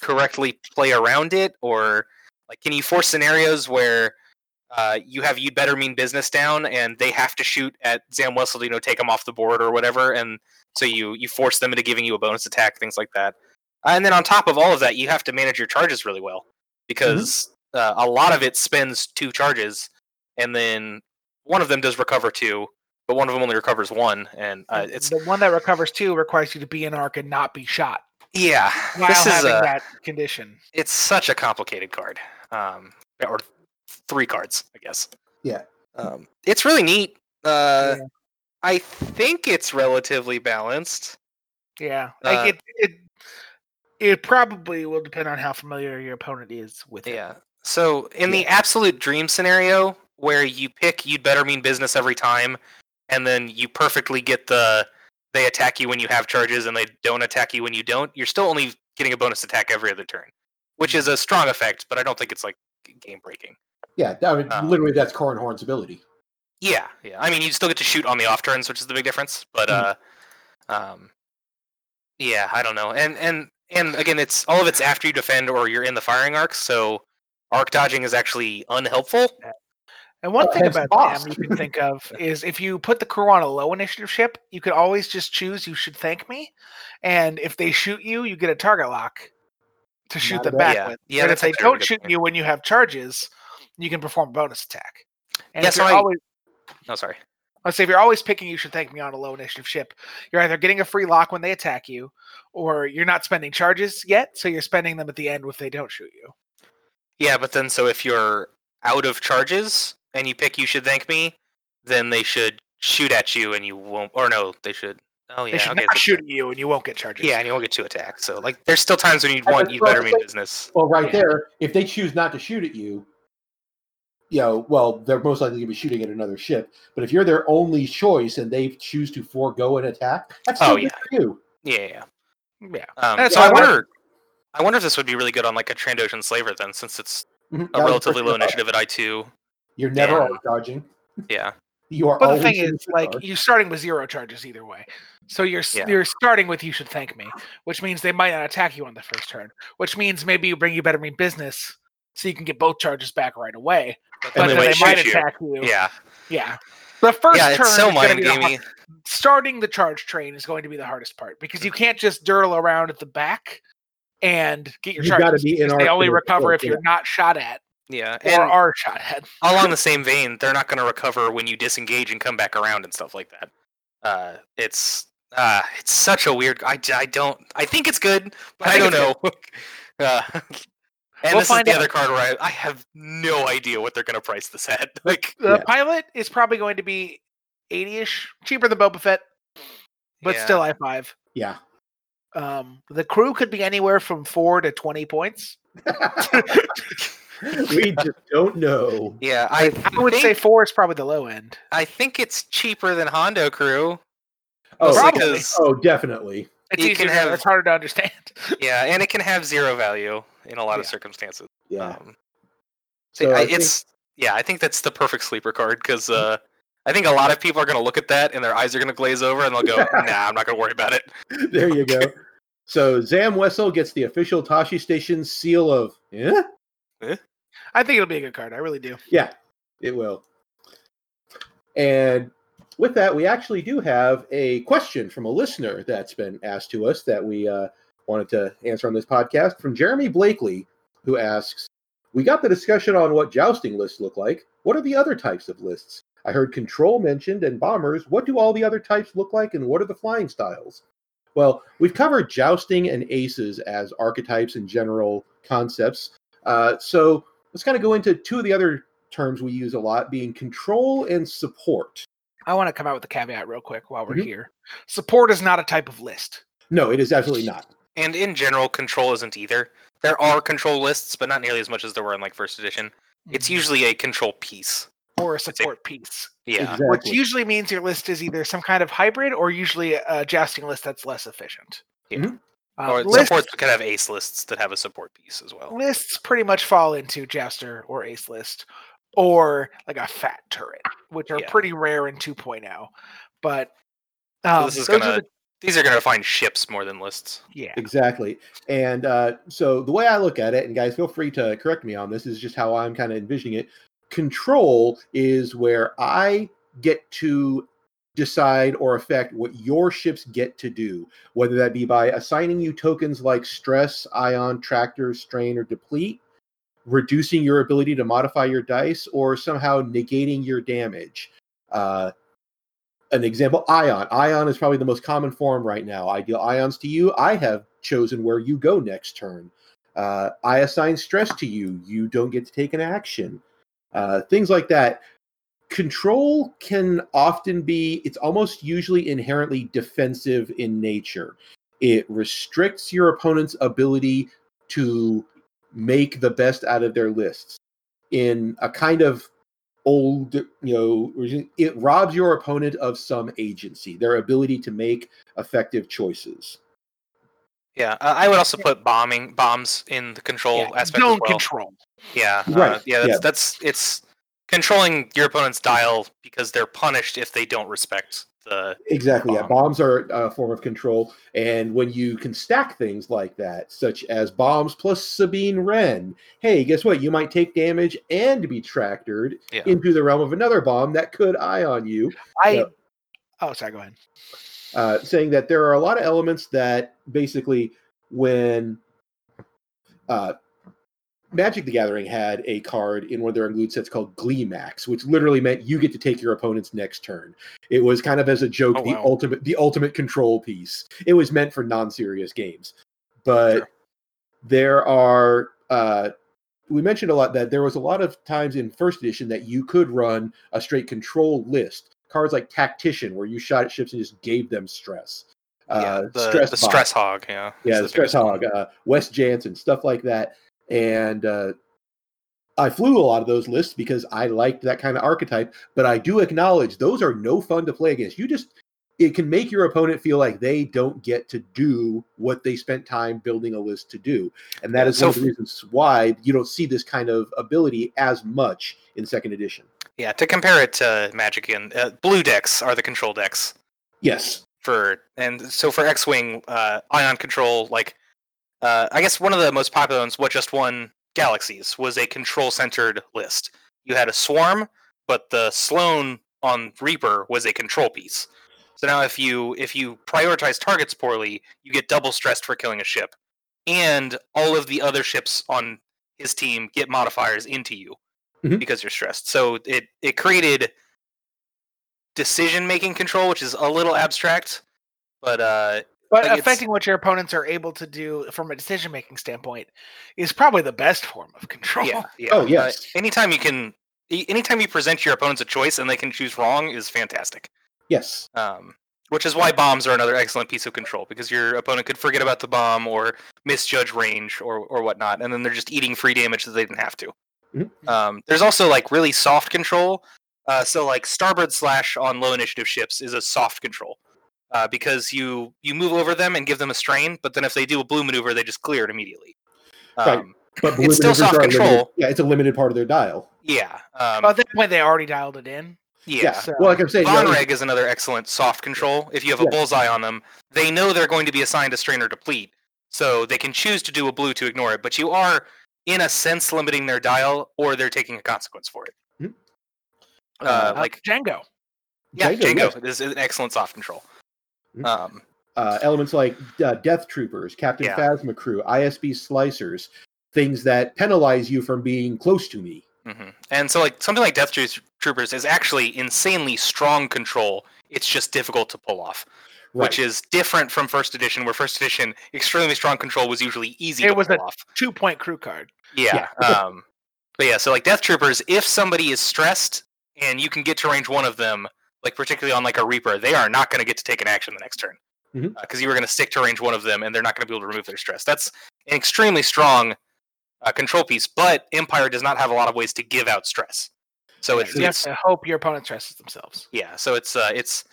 correctly play around it? Or like can you force scenarios where uh, you have you better mean business down and they have to shoot at Zam Wesell to you know take them off the board or whatever and so you you force them into giving you a bonus attack things like that? And then on top of all of that you have to manage your charges really well because uh, a lot of it spends two charges and then one of them does recover two but one of them only recovers one and uh, it's the one that recovers two requires you to be in arc and not be shot yeah while this is having uh, that condition. it's such a complicated card um or three cards i guess Yeah. um it's really neat uh Yeah. i think it's relatively balanced Yeah, uh, it, it. It probably will depend on how familiar your opponent is with it. yeah so in the absolute dream scenario where you pick you'd better mean business every time, and then you perfectly get the they attack you when you have charges and they don't attack you when you don't, you're still only getting a bonus attack every other turn, which is a strong effect, but I don't think it's like game breaking. Yeah, I mean, Um, literally, that's Corran Horn's ability. Yeah, yeah. I mean, you still get to shoot on the off turns, which is the big difference. But uh, um, yeah, I don't know. And and and again, it's all of it's after you defend or you're in the firing arc. So arc dodging is actually unhelpful. And one Uh, thing about boss. them you can think of is if you put the crew on a low initiative ship, you could always just choose you should thank me. And if they shoot you, you get a target lock to shoot Not them back Yeah, with. yeah, and if they a really don't shoot point. you when you have charges, you can perform a bonus attack. And Yeah, if so you're I- always No, sorry. let's say if you're always picking you should thank me on a low initiative ship, you're either getting a free lock when they attack you, or you're not spending charges yet, so you're spending them at the end if they don't shoot you. Yeah, but then so if you're out of charges and you pick you should thank me, then they should shoot at you and you won't. Or no, they should. Oh yeah, they should okay, not shoot at you and you won't get charges. Yeah, and you won't get two attacks. So like, there's still times when you'd want you better about mean business. Well, right Yeah. there, if they choose not to shoot at you, you know, well, they're most likely going to be shooting at another ship. But if you're their only choice and they choose to forego an attack, that's Oh, yeah. good for you. Yeah, yeah. Yeah. Um, That's so why I I wanted- wonder. I wonder if this would be really good on like a Trandoshan slaver then, since it's Mhm. a relatively low initiative at I two. You're never and- arc dodging. Yeah. You are But the thing is, like, charge. you're starting with zero charges either way. So you're Yeah. you're starting with you should thank me, which means they might not attack you on the first turn, which means maybe you bring you better mean business so you can get both charges back right away. But But then then they they might might you. attack you. Yeah. Yeah. The first Yeah, turn it's so is gonna mind be the hard- starting the charge train is going to be the hardest part because you can't just dirtle around at the back and get your You gotta charges. be in because they only recover work, if you're not shot at Yeah. or And are shot at. along the same vein, they're not going to recover when you disengage and come back around and stuff like that. Uh, it's uh, it's such a weird. I, I don't. I think it's good, but I I, don't know. uh, and We'll this is the out. other card where I, I have no idea what they're going to price this at. Like, The Yeah. pilot is probably going to be 80-ish, cheaper than Boba Fett, but yeah. still I five. yeah. Um, the crew could be anywhere from four to twenty points. we just don't know. Yeah, I, I would think, say four is probably the low end. I think it's cheaper than Hondo Crew. Oh, Mostly Probably. 'cause- oh, definitely. It's You easier. have- it's harder to understand. yeah, and it can have zero value in a lot of circumstances. Yeah. Um, So I- I think- it's yeah, I think that's the perfect sleeper card because uh, I think a lot of people are going to look at that and their eyes are going to glaze over and they'll go, "Nah, I'm not going to worry about it." there you go. So Zam Wesell gets the official Toshi Station seal of yeah, I think it'll be a good card. I really do. yeah, it will. And with that, we actually do have a question from a listener that's been asked to us that we uh, wanted to answer on this podcast from Jeremy Blakely, who asks, "We got the discussion on what jousting lists look like. What are the other types of lists? I heard control mentioned and bombers. What do all the other types look like, and what are the flying styles?" Well, we've covered jousting and aces as archetypes and general concepts. Uh, so let's kind of go into two of the other terms we use a lot, being control and support. I want to come out with a caveat real quick while we're Mhm. here. Support is not a type of list. No, it is absolutely not. And in general, control isn't either. There are control lists, but not nearly as much as there were in like first edition. It's Mhm. usually a control piece. or a a- support piece, Yeah, Exactly. which usually means your list is either some kind of hybrid or usually a jousting list that's less efficient. Yeah. Mhm. Uh, or lists, supports could have ace lists that have a support piece as well. lists pretty much fall into Jester or ace list or like a fat turret, which are Yeah. pretty rare in 2.0. But So um, this is gonna the- these are gonna find ships more than lists. yeah. Exactly. And uh, so the way I look at it, and guys, feel free to correct me on this, is just how I'm kind of envisioning it. Control is where I get to decide or affect what your ships get to do, whether that be by assigning you tokens like stress, ion, tractor, strain, or deplete, reducing your ability to modify your dice, or somehow negating your damage. Uh, an example ion. Ion is probably the most common form right now. I deal ions to you. I have chosen where you go next turn. Uh, i assign stress to you. You don't get to take an action. Uh, things like that control can often be it's almost usually inherently defensive in nature it restricts your opponent's ability to make the best out of their lists in a kind of old, you know, it robs your opponent of some agency, their ability to make effective choices. Yeah, uh, I would also put bombing bombs in the control Yeah, aspect zone as well. control. Yeah, uh, Right, yeah, that's, yeah. that's it's controlling your opponent's dial because they're punished if they don't respect the. Exactly. Yeah, bombs are a form of control, and when you can stack things like that, such as bombs plus Sabine Wren, hey, guess what? You might take damage and be tractored Yeah. into the realm of another bomb that could eye on you. I. Yeah. Oh, sorry. Go ahead. uh, saying that there are a lot of elements that basically when uh, Magic the Gathering had a card in one of their include sets called Glee Max, which literally meant you get to take your opponent's next turn. It was kind of as a joke Oh, the wow. ultimate the ultimate control piece. It was meant for non-serious games, but Sure. there are. Uh, we mentioned a lot that there was a lot of times in first edition that you could run a straight control list. Cards like Tactician, where you shot at ships and just gave them stress. yeah, Uh, the stress the Bot, stress hog. Yeah, yeah, is the stress hog, uh, Wes Janson, stuff like that. And uh, I flew a lot of those lists because I liked that kind of archetype. But I do acknowledge those are no fun to play against. You just it can make your opponent feel like they don't get to do what they spent time building a list to do, and that is so one of the reasons why you don't see this kind of ability as much in second edition. Yeah, to compare it to Magic and uh, blue decks are the control decks Yes, for, and so for X-wing, uh, ion control, like, uh, I guess one of the most popular ones, what just won Galaxies, was a control-centered list. You had a swarm, but the Sloane on Reaper was a control piece. So now, if you if you prioritize targets poorly, you get double stressed for killing a ship, and all of the other ships on his team get modifiers into you Mhm. because you're stressed. So it it created decision making control, which is a little abstract, but uh, But Like, affecting what your opponents are able to do from a decision making standpoint is probably the best form of control. yeah, yeah. Oh, uh, anytime you can, anytime you present your opponents a choice and they can choose wrong is fantastic. yes, Um, which is why bombs are another excellent piece of control because your opponent could forget about the bomb or misjudge range or or whatnot, and then they're just eating free damage that they didn't have to. Mhm. Um, there's also like really soft control. Uh, so like starboard slash on low initiative ships is a soft control uh, because you you move over them and give them a strain, but then if they do a blue maneuver, they just clear it immediately. Right. Um, but It's still soft are a limited- control. yeah, it's a limited part of their dial. Yeah. Um, Well, at that point, they already dialed it in. yeah. so- Well, like I'm saying, you Vonreg is another excellent soft control. If you have a Yeah. bullseye on them, they know they're going to be assigned a strain or deplete, so they can choose to do a blue to ignore it. But you are, in a sense, limiting their dial, or they're taking a consequence for it. Mhm. Uh, Uh, like Jango. yeah, Jango, Jango, yes. is an excellent soft control. Mhm. Um, uh, elements like uh, Death Troopers, Captain Yeah. Phasma Crew, ISB Slicers, things that penalize you from being close to me. mhm. And so, like something like Death Troopers is actually insanely strong control. It's just difficult to pull off, which is different from First Edition, where First Edition extremely strong control was usually easy It to was pull a- off. Two point crew card. Yeah. um, but yeah, so like Death Troopers, if somebody is stressed and you can get to range one of them, like particularly on like a Reaper, they are not going to get to take an action the next turn because Mhm. you were going to stick to range one of them, and they're not going to be able to remove their stress. That's an extremely strong uh, control piece, but Empire does not have a lot of ways to give out stress. So it's, you have to hope your opponent stresses themselves. yeah, so it's uh, it's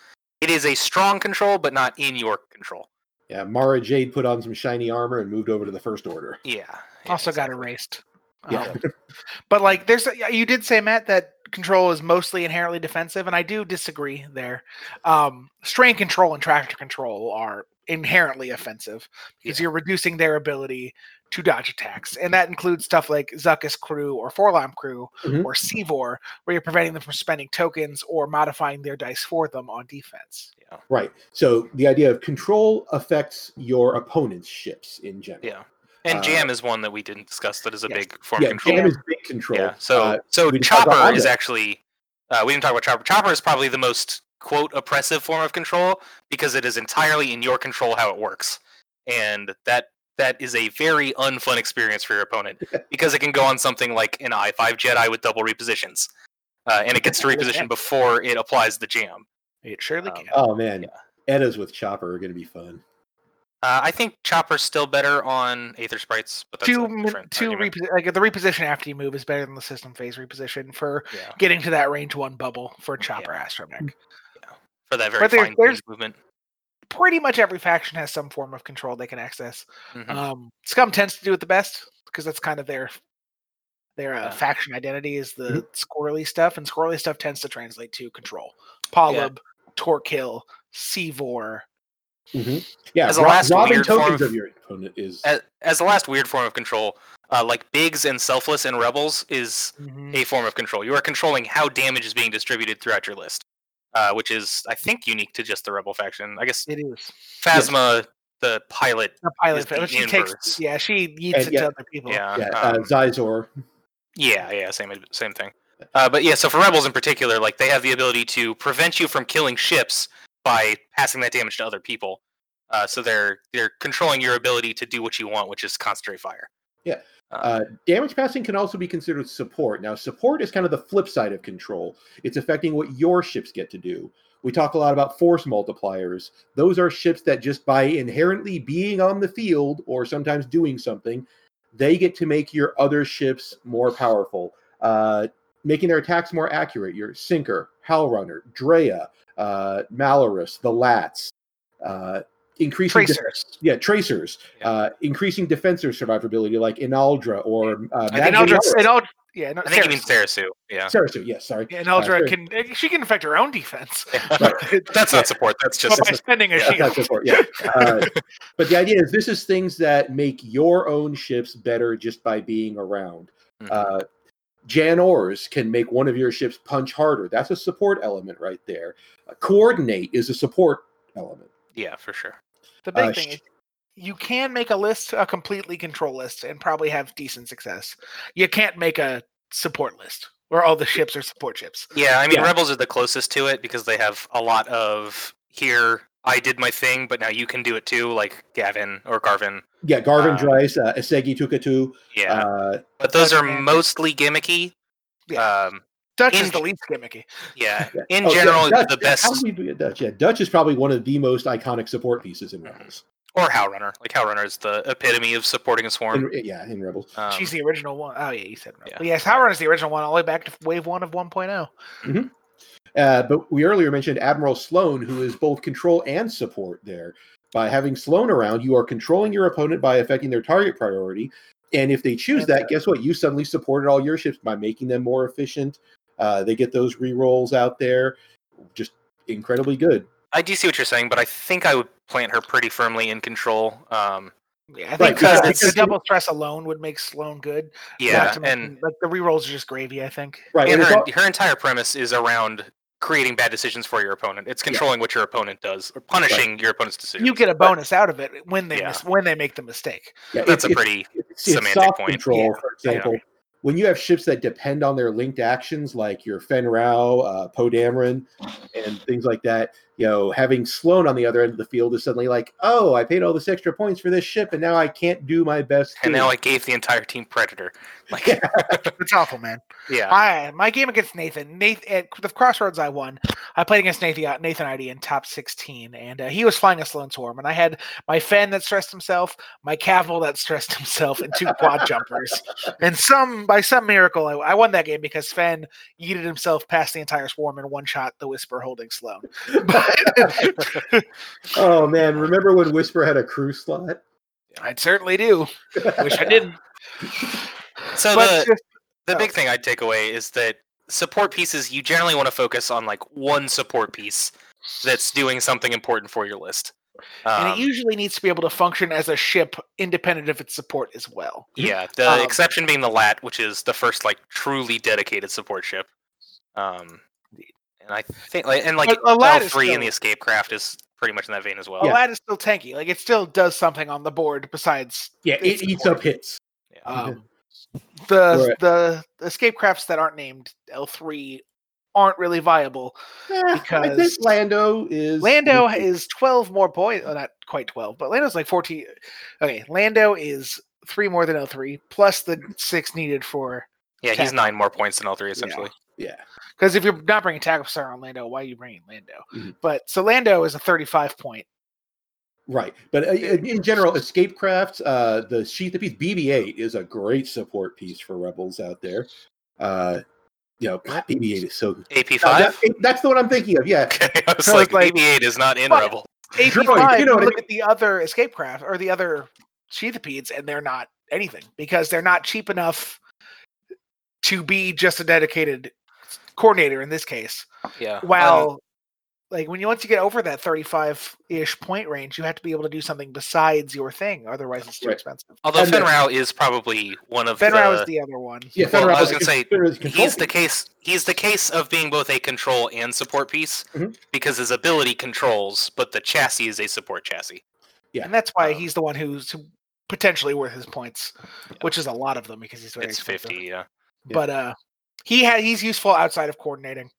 it is a strong control, but not in your control. Yeah, Mara Jade put on some shiny armor and moved over to the First Order. Yeah. yeah, Also got erased. Yeah. Um, but like, there's a- you did say Matt that control is mostly inherently defensive, and I do disagree there. Um, strain control and tractor control are inherently offensive because you're reducing their ability to dodge attacks, and that includes stuff like Zuckuss crew or 4-LOM crew Mhm. or Seevor, where you're preventing them from spending tokens or modifying their dice for them on defense. Yeah. Right. So the idea of control affects your opponent's ships in general. Yeah. And Uh, jam is one that we didn't discuss that is a yes. big form Yeah, of control. jam is big control. Yeah. So Uh, so we didn't talk about chopper is actually uh, we didn't talk about chopper. Chopper is probably the most quote oppressive form of control because it is entirely in your control how it works, and that that is a very unfun experience for your opponent because it can go on something like an i five Jedi with double repositions, uh, and it gets to reposition before it applies the jam. It surely Um, can. oh man, Yeah. Eddas with Chopper are going to be fun. Uh, I think Chopper's still better on Aether Sprites, but that's two a min- different two argument. reposi- like the reposition after you move is better than the system phase reposition for yeah, getting to that range one bubble for Chopper Astromech. for that very But there- fine there's- movement. Pretty much every faction has some form of control they can access. Mhm. Um, Scum tends to do it the best because that's kind of their their uh, Yeah. faction identity is the Mhm. squirrely stuff, and squirrely stuff tends to translate to control. Polyb, Torkil, Seevor. Hmm Yeah, As a Ro- last robbing weird form tokens of- of your opponent is as, as the last weird form of control, uh, like Biggs and Selfless and Rebels is a form of control. You are controlling how damage is being distributed throughout your list, uh, which is, I think, unique to just the Rebel faction. I guess It is Phasma, the pilot, the pilot. is the but she takes, yeah, she yeets And it yeah- to other people. yeah, yeah, uh, um, Zizor. yeah, yeah, same same thing. Uh, but yeah, so for Rebels in particular, like they have the ability to prevent you from killing ships by passing that damage to other people. Uh, so they're they're controlling your ability to do what you want, which is concentrate fire. Yeah. Uh, Uh, damage passing can also be considered support. Now, support is kind of the flip side of control. It's affecting what your ships get to do. We talk a lot about force multipliers. Those are ships that just by inherently being on the field or sometimes doing something, they get to make your other ships more powerful, uh, making their attacks more accurate. Your Sinker, Howlrunner, Drea, uh, Malorus, the Lats, uh, increasing def- Tracers. yeah, tracers, Yeah. uh, increasing defensor survivability like Inaldra or uh, I think Eldra, Magdalena- and Eld- yeah, no, I think you mean Sarasu. Sarasu. Yeah, Sarasu, yes, sorry. Yeah, and Eldra sure. can eh, she can affect her own defense, but that's not support. That's just but by spending a Yeah, shield. support, yeah. Uh, but the idea is this is things that make your own ships better just by being around. Mhm. Uh, Jan Ors can make one of your ships punch harder. That's a support element right there. Uh, coordinate is a support element. yeah, for sure. The big Uh, thing sh- is you can make a list a completely control list and probably have decent success. You can't make a support list where all the ships are support ships. Yeah, I mean Yeah. Rebels are the closest to it because they have a lot of here. I did my thing, but now you can do it too, like Gavin or Garven. Yeah, Garven Uh, Dreis, uh, Isegi Tukatu. Yeah, Uh, but those are mostly gimmicky. Yeah. Um, Dutch In- is the least gimmicky. yeah. yeah. In Oh, yeah, general, Dutch, the best, How do we do Dutch? Yeah, Dutch is probably one of the most iconic support pieces in Rebels. or Howlrunner. Like Howlrunner is the epitome of supporting a swarm. In, yeah, in Rebels. Um, She's the original one. Oh yeah, you said right. yeah. But yes, Howard is the original one all the way back to wave one of one oh. 1.0. Uh, but we earlier mentioned Admiral Sloane, who is both control and support there. By having Sloane around, you are controlling your opponent by affecting their target priority. And if they choose that, guess what? You suddenly supported all your ships by making them more efficient. Uh, they get those rerolls out there. Just incredibly good. I do see what you're saying, but I think I would plant her pretty firmly in control. Um, Yeah, I Right, think because uh, the double stress alone would make Sloane good. yeah, Not to mention, and like the rerolls are just gravy. I think. Right. and and her, all- her entire premise is around creating bad decisions for your opponent. It's controlling what your opponent does or punishing your opponent's decisions. You get a bonus out of it when they Yeah. miss, when they make the mistake. yeah, That's it's- a pretty it's, it's semantic soft point. control, Yeah, for yeah. example. When you have ships that depend on their linked actions, like your Fenn Rau, uh, Poe Dameron, and things like that, you know, having Sloane on the other end of the field is suddenly like, oh, I paid all this extra points for this ship, and now I can't do my best. and to- now I gave the entire team Predator. Like, Yeah. It's awful, man. yeah, I my game against Nathan, Nathan at the Crossroads, I won. I played against Nathan Nathan ID in top sixteen, and uh, he was flying a Sloane Swarm, and I had my Fenn that stressed himself, my Kavil that stressed himself, and two quad jumpers. And some by some miracle, I, I won that game because Fenn yeeted himself past the entire swarm and one shot the Whisper holding Sloane. But oh man, remember when Whisper had a crew slot? I certainly do. Wish I didn't. so But the just- the oh. big thing I'd take away is that support pieces you generally want to focus on like one support piece that's doing something important for your list. and Um, it usually needs to be able to function as a ship independent of its support as well. Yeah, the Um, exception being the Lat, which is the first like truly dedicated support ship. Um, and I think like and like a Lat L is three in still- the escape craft is pretty much in that vein as well. A Yeah. lad is still tanky. Like it still does something on the board besides Yeah, it eats support. up hits. um, the Right. the escape crafts that aren't named L three aren't really viable. Yeah, I Because think Lando is Lando is twelve more points. Oh, not quite twelve, but Lando's like fourteen. Okay, Lando is three more than L three plus the six needed for. Yeah, he's nine more points than L three essentially. Yeah. Because if you're not bringing tackle star on Lando, why are you bringing Lando? Mhm. But so Lando is a thirty-five point Right, but uh, in in general, escape crafts, uh, the Sheathipede BB-8 is a great support piece for rebels out there. Uh, you know, BB-8 is so good. AP Uh, five. that- that's the one I'm thinking of. Yeah, Okay, I was So like, it's like- BB-8 is not in But- Rebel. AP5, you know what I mean? at the other escape craft or the other Sheathipedes, and they're not anything because they're not cheap enough to be just a dedicated coordinator in this case. Yeah. um, While, like when you once you get over that thirty-five-ish point range, you have to be able to do something besides your thing. Otherwise, it's too Right. expensive. although and the- Fenn Rau is probably one of Fenn Rau the. is the other one. yeah. Well, Fenrir I was gonna say, Fenrir is a control He's the case. He's the case of being both a control and support piece Mhm. because his ability controls, but the chassis is a support chassis. Yeah. and that's why Um, he's the one who's potentially worth his points, which is a lot of them because he's very It's expensive. fifty. Yeah. Yeah. but uh he had he's useful outside of coordinating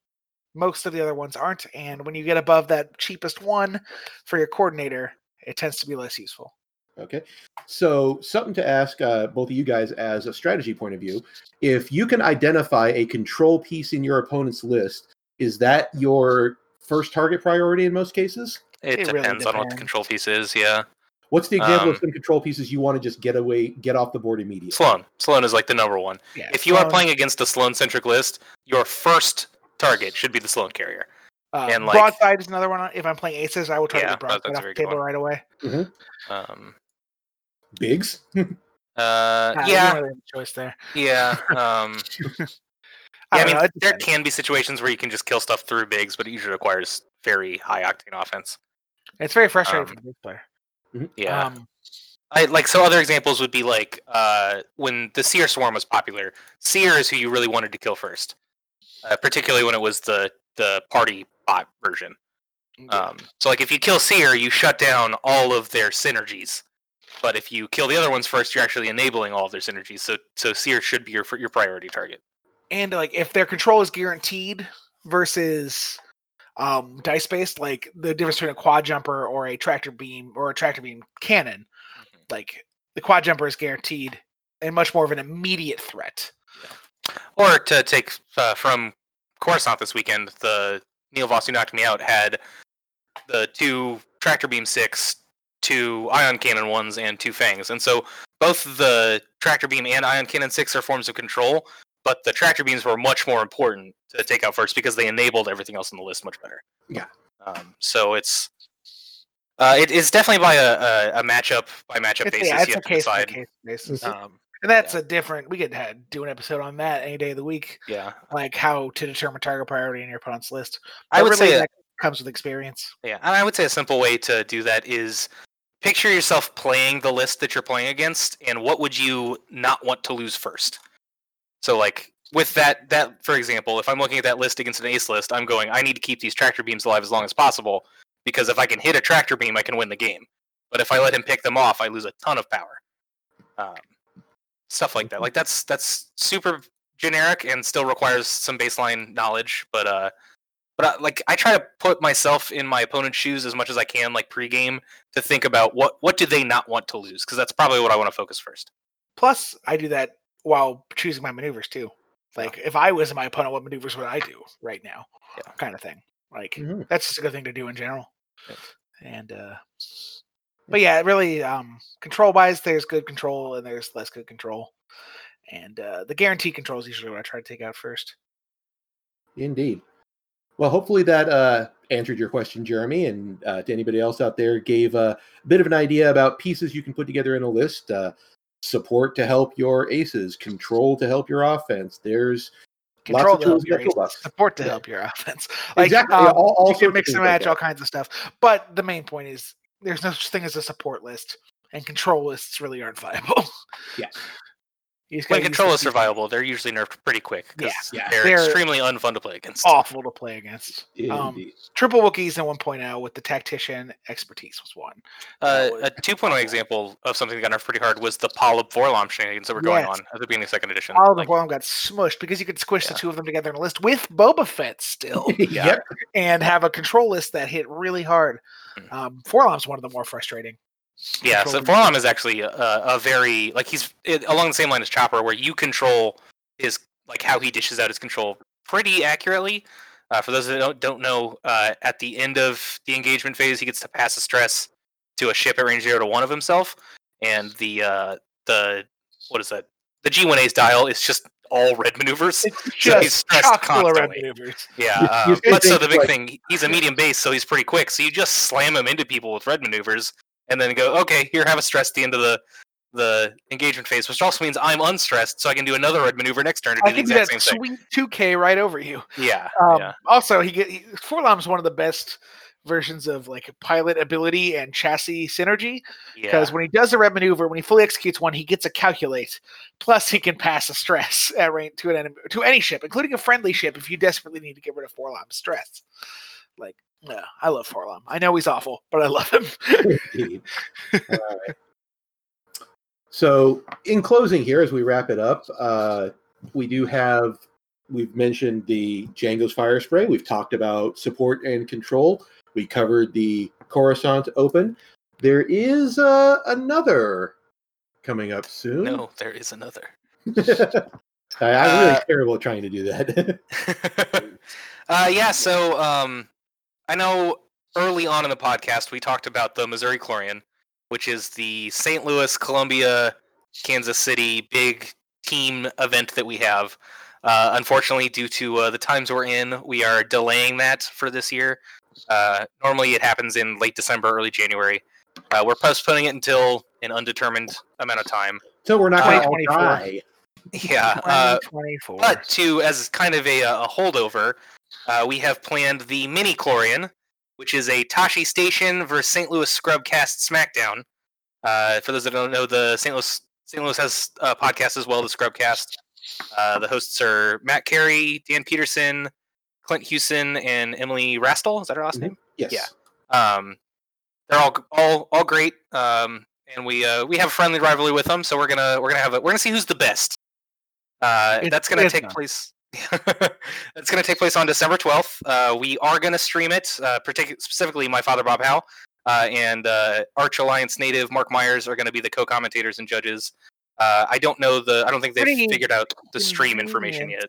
most of the other ones aren't and when you get above that cheapest one for your coordinator it tends to be less useful Okay. So, something to ask uh, both of you guys as a strategy point of view. If you can identify a control piece in your opponent's list, is that your first target priority in most cases? It, It really depends on what the control piece is. Yeah. What's the example Um, of some control pieces you want to just get away, get off the board immediately? Sloane. Sloane is like the number one. yeah If you are playing against a Sloane centric list, your first target should be the Sloane carrier. uh, and, like- broadside is another one if i'm playing aces i will try Yeah, to get broadside off the table one. right away Um, Biggs? uh, Nah, yeah, really choice there yeah. Um, I, yeah, I don't mean, know, there can be situations where you can just kill stuff through Biggs, but it usually requires very high octane offense. it's very frustrating um, for the big player Yeah. um, I like so other examples would be like uh, when the Seer Swarm was popular. Seer is who you really wanted to kill first, uh, particularly when it was the the party bot version. Um, so like if you kill Seer, you shut down all of their synergies. But if you kill the other ones first, you're actually enabling all of their synergies. So so Seer should be your your priority target. and like if their control is guaranteed versus um dice based like the difference between a quad jumper or a tractor beam or a tractor beam cannon. Like the quad jumper is guaranteed and much more of an immediate threat. Or to take uh, from Coruscant this weekend, the Neil Voss who knocked me out had the two tractor beam six, two ion cannon ones, and two fangs. And so both the tractor beam and ion cannon six are forms of control, but the tractor beams were much more important to take out first because they enabled everything else on the list much better. Yeah. Um, so it's uh, it, it's definitely by a, a, a matchup by matchup it's, basis. yeah, it's you a have to case by decide. case basis Um, and that's yeah. a different we could uh, do an episode on that any day of the week yeah, like how to determine target priority in your opponent's list I would really say that comes with experience Yeah, and I would say a simple way to do that is picture yourself playing the list that you're playing against, and what would you not want to lose first. So, like with that, that for example, if I'm looking at that list against an ace list, I'm going, I need to keep these tractor beams alive as long as possible because if I can hit a tractor beam, I can win the game. But if I let him pick them off, I lose a ton of power. Um, stuff like that. Like that's that's super generic and still requires some baseline knowledge, but uh, but I, like I try to put myself in my opponent's shoes as much as I can, like pregame, to think about what what do they not want to lose, because that's probably what I want to focus first. plus i do that while choosing my maneuvers too. Like if i was my opponent what maneuvers would i do right now? Yeah. kind of thing. Like Mhm. that's just a good thing to do in general. And uh but yeah really um control wise there's good control and there's less good control. And uh the guarantee control is usually what i try to take out first. Indeed. Well, hopefully that uh, answered your question, Jeremy, and uh, to anybody else out there, gave a bit of an idea about pieces you can put together in a list. Support to help your aces, control to help your offense. There's control lots to help your aces, support to Yeah. help your offense like Exactly, um, all- all you can mix and match that. all kinds of stuff but the main point is there's no such thing as a support list and control lists really aren't viable Yeah. You When gotta use control is survivable, they're usually nerfed pretty quick because Yeah. they're, They're- extremely unfun to play against. awful to play against um, triple Wookiees in 1.0 with the tactician expertise was one. Uh, that was a 2.0 example of something that got nerfed pretty hard was the Polyp 4-LOM shenanigans that were going Yes. on at the beginning of second edition. All of Like, the Boilum got smushed because you could squish Yeah. the two of them together in a list with Boba Fett still. Yep. and have a control list that hit really hard. Mm. Um, 4-LOM's one of the more frustrating. Yeah, so 4-LOM is actually a, a very like he's it, along the same line as Chopper, where you control his like how he dishes out his control pretty accurately. Uh, for those that don't don't know, uh, at the end of the engagement phase, he gets to pass a stress to a ship at range zero to one of himself, and the uh, the what is that? The G1A's dial is just all red maneuvers. It's So he's just stressed constantly. maneuvers. Yeah, um, but so the big like- thing, he's a medium base, so he's pretty quick. So you just slam him into people with red maneuvers, and then go, okay, here, have a stress at the end of the the engagement phase, which also means I'm unstressed, so I can do another red maneuver next turn to do I the can exact same thing. sweet 2K right over you. Yeah, Um, yeah, Also, he get he, 4-LOM's one of the best versions of like pilot ability and chassis synergy yeah. because when he does a red maneuver, when he fully executes one, he gets a calculate. Plus, he can pass a stress at range to an enemy, to any ship, including a friendly ship, if you desperately need to get rid of 4-LOM's stress. Like, yeah, I love 4-LOM. I know he's awful, but I love him. Indeed. So, in closing, here as we wrap it up, uh, we do have we've mentioned the Jango's Firespray. We've talked about support and control. We covered the Coruscant Open. There is uh, another coming up soon. no, there is another. I, I'm really Uh, terrible at trying to do that. uh, yeah, so um, I know early on in the podcast we talked about the Missouri Chlorian, which is the St. Louis, Columbia, Kansas City big team event that we have. Uh, unfortunately, due to uh, the times we're in, we are delaying that for this year. Uh, normally, it happens in late December, early January. Uh, we're postponing it until an undetermined amount of time. so we're not going to die. Yeah, uh, 2024. but to as kind of a, a holdover, uh, we have planned the mini Chlorian, which is a Toshi Station versus St. Louis Scrubcast SmackDown. Uh, for those that don't know, the St. Louis St. Louis has a podcast as well, the Scrubcast. Uh, the hosts are Matt Carey, Dan Peterson, Clint Hewson, and Emily Rastel. Is that her last Mhm. name? Yes. Yeah. Um, they're all all all great. Um, and we uh, we have a friendly rivalry with them, so we're gonna we're gonna have a, we're gonna see who's the best. Uh, that's gonna take fun. place. that's gonna take place on December twelfth. Uh, we are gonna stream it. Uh, partic- specifically, my father Bob Howe uh, and uh, Arch Alliance native Mark Myers are gonna be the co-commentators and judges. Uh, I don't know the. I don't think they've Pretty figured out the stream information yet.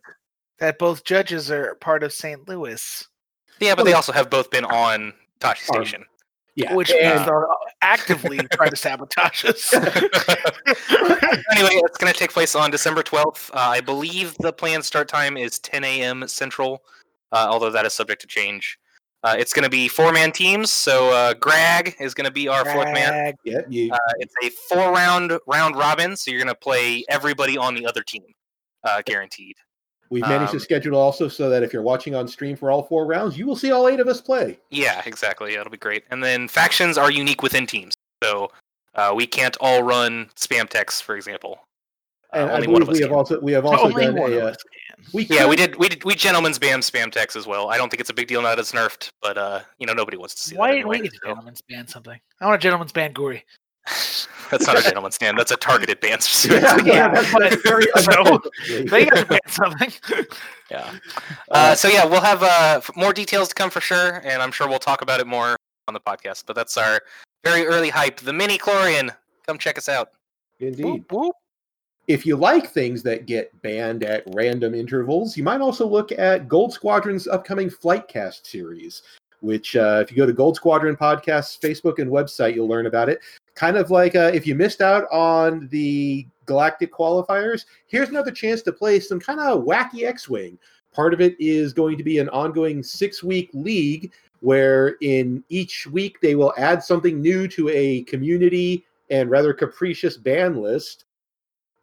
that both judges are part of St. Louis, Yeah, but they also have both been on Toshi On- Station. Yeah. which and- means they're actively trying to sabotage us. anyway, it's going to take place on December 12th. Uh, I believe the planned start time is 10 a.m. Central, uh, although that is subject to change. Uh, it's going to be four man teams, so uh, Greg is going to be our fourth man. Drag. yeah, you, Uh, it's a four round round robin, so you're going to play everybody on the other team, uh, guaranteed. We've managed to um, schedule also so that if you're watching on stream for all four rounds, you will see all eight of us play. Yeah, exactly. Yeah, it'll be great. And then factions are unique within teams, so uh, we can't all run spam text, for example. Uh, And I only one believe of us we have can. also we have also Only done one a. of Uh, we Yeah, we did. We did. We gentlemen's ban spam text as well. I don't think it's a big deal now that it's nerfed, but uh, you know, nobody wants to see Why that didn't we anyway. get a so- gentleman's ban something? I want a gentleman's ban Guri. That's not a gentleman's ban. That's a targeted ban. yeah, specifically. yeah, Yeah, that's, but- that's very so, unappropriate. They got to ban something. yeah. Uh, so yeah, we'll have uh, more details to come for sure, and I'm sure we'll talk about it more on the podcast. But that's our very early hype. The mini Chlorian. Come check us out. Indeed. Whoop, whoop. If you like things that get banned at random intervals, you might also look at Gold Squadron's upcoming Flightcast series, which, uh, if you go to Gold Squadron Podcast's Facebook and website, you'll learn about it. Kind of like uh, if you missed out on the Galactic qualifiers, here's another chance to play some kind of wacky X Wing. Part of it is going to be an ongoing six week league where in each week they will add something new to a community and rather capricious ban list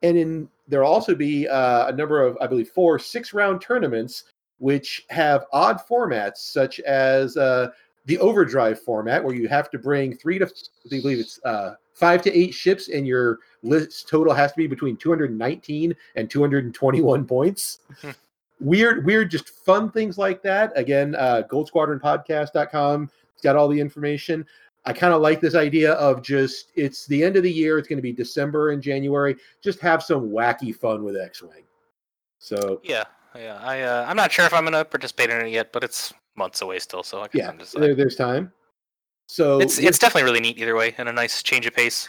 and in there'll also be uh, a number of i believe four six round tournaments which have odd formats such as uh, the overdrive format where you have to bring three to i believe it's uh, five to eight ships and your list total has to be between 219 and 221 points weird weird just fun things like that again uh, goldsquadronpodcast.com it's got all the information I kind of like this idea of just it's the end of the year. It's going to be December and January. Just have some wacky fun with X-wing. So Yeah, yeah. I uh, I'm not sure if I'm gonna participate in it yet, but it's months away still, so I guess yeah, I'm just. there, there's time. So it's it's definitely really neat either way, and a nice change of pace.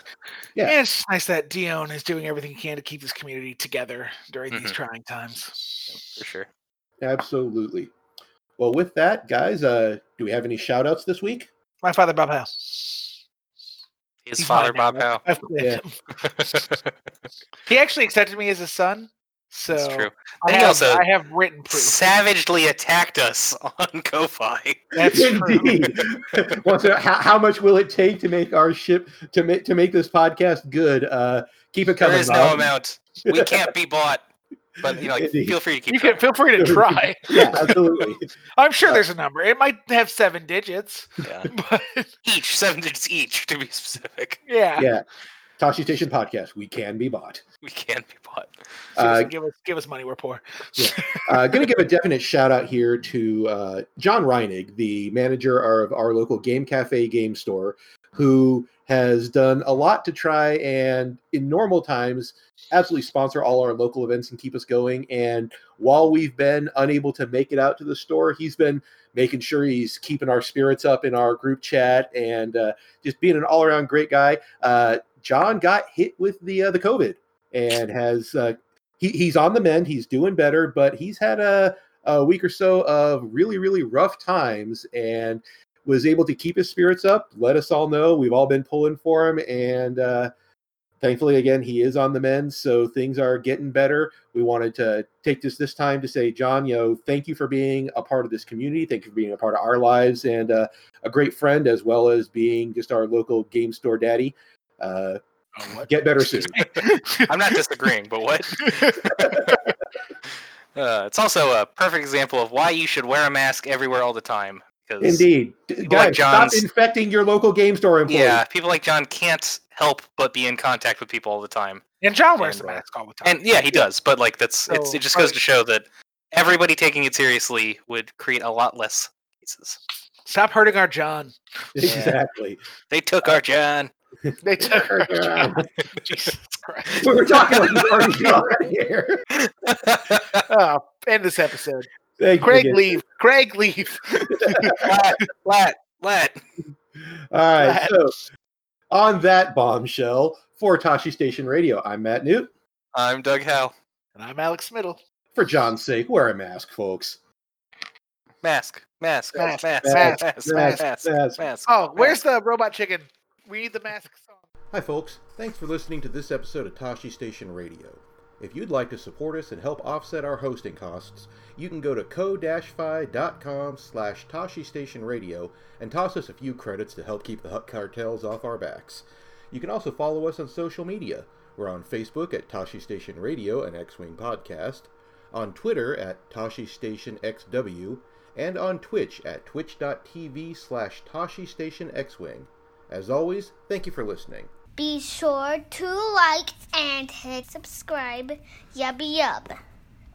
Yeah. And it's nice that Dion is doing everything he can to keep this community together during these Mhm. trying times. For sure. absolutely. Well, with that, guys, uh, do we have any shout outs this week? My father, Bob Howe. His He's father, mine now. Bob Howe. I've Yeah. He actually accepted me as his son. So That's true. I have, also I have written proof. Savagely attacked us on Ko-Fi. That's true. Indeed. well, so how, how much will it take to make our ship to make to make this podcast good? Uh, keep it There coming. is no amount. We can't be bought. But you know, like, Indeed. feel free to keep You can feel free to try. Yeah, absolutely. I'm sure there's a number. It might have seven digits, Yeah. but Each, seven digits each, to be specific. yeah. yeah. Toshi Station podcast. We can be bought. We can be bought. Uh, give us give us money. We're poor. Uh, going to give a definite shout out here to uh, John Reinig, the manager of our local Game Cafe game store, who has done a lot to try and, in normal times, absolutely sponsor all our local events and keep us going. And while we've been unable to make it out to the store, he's been making sure he's keeping our spirits up in our group chat and uh, just being an all around great guy. Uh, John got hit with the uh, the COVID and has uh, he, he's on the mend. He's doing better, but he's had a, a week or so of really, really rough times and was able to keep his spirits up. Let us all know we've all been pulling for him, and uh, thankfully, again, he is on the mend. So things are getting better. We wanted to take this this time to say, John, you know, thank you for being a part of this community. Thank you for being a part of our lives and uh, a great friend, as well as being just our local game store daddy. Uh, get better soon. I'm not disagreeing, but what? Uh, it's also a perfect example of why you should wear a mask everywhere all the time. Because Indeed, like guys, stop infecting your local game store employees. yeah, people like John can't help but be in contact with people all the time. And John wears And, the uh, mask all the time. And yeah, he does, but like that's it's, So, it just goes right. to show that everybody taking it seriously would create a lot less cases. Stop hurting our John. exactly. They took our John. They took her job. Jesus Christ. We were talking like here. oh, end this episode. Thank Craig you. leave. Craig leave. Lat, lat, lat. All right. So on that bombshell for Toshi Station Radio, I'm Matt Newt. I'm Doug Howe. And I'm Alex Middle. For John's sake, wear a mask, folks. Mask, mask, mask, mask, mask, mask, mask. mask, mask, mask, mask, mask, mask. Oh, where's the robot chicken? We need the mask song. Hi, folks. Thanks for listening to this episode of Toshi Station Radio. If you'd like to support us and help offset our hosting costs, you can go to ko-fi.com slash Toshi Station Radio and toss us a few credits to help keep the Hutt cartels off our backs. You can also follow us on social media. We're on Facebook at Toshi Station Radio and X-Wing Podcast, on Twitter at Toshi Station XW, and on Twitch at twitch.tv slash Toshi Station X-Wing. As always, thank you for listening. Be sure to like and hit subscribe. Yubby yub.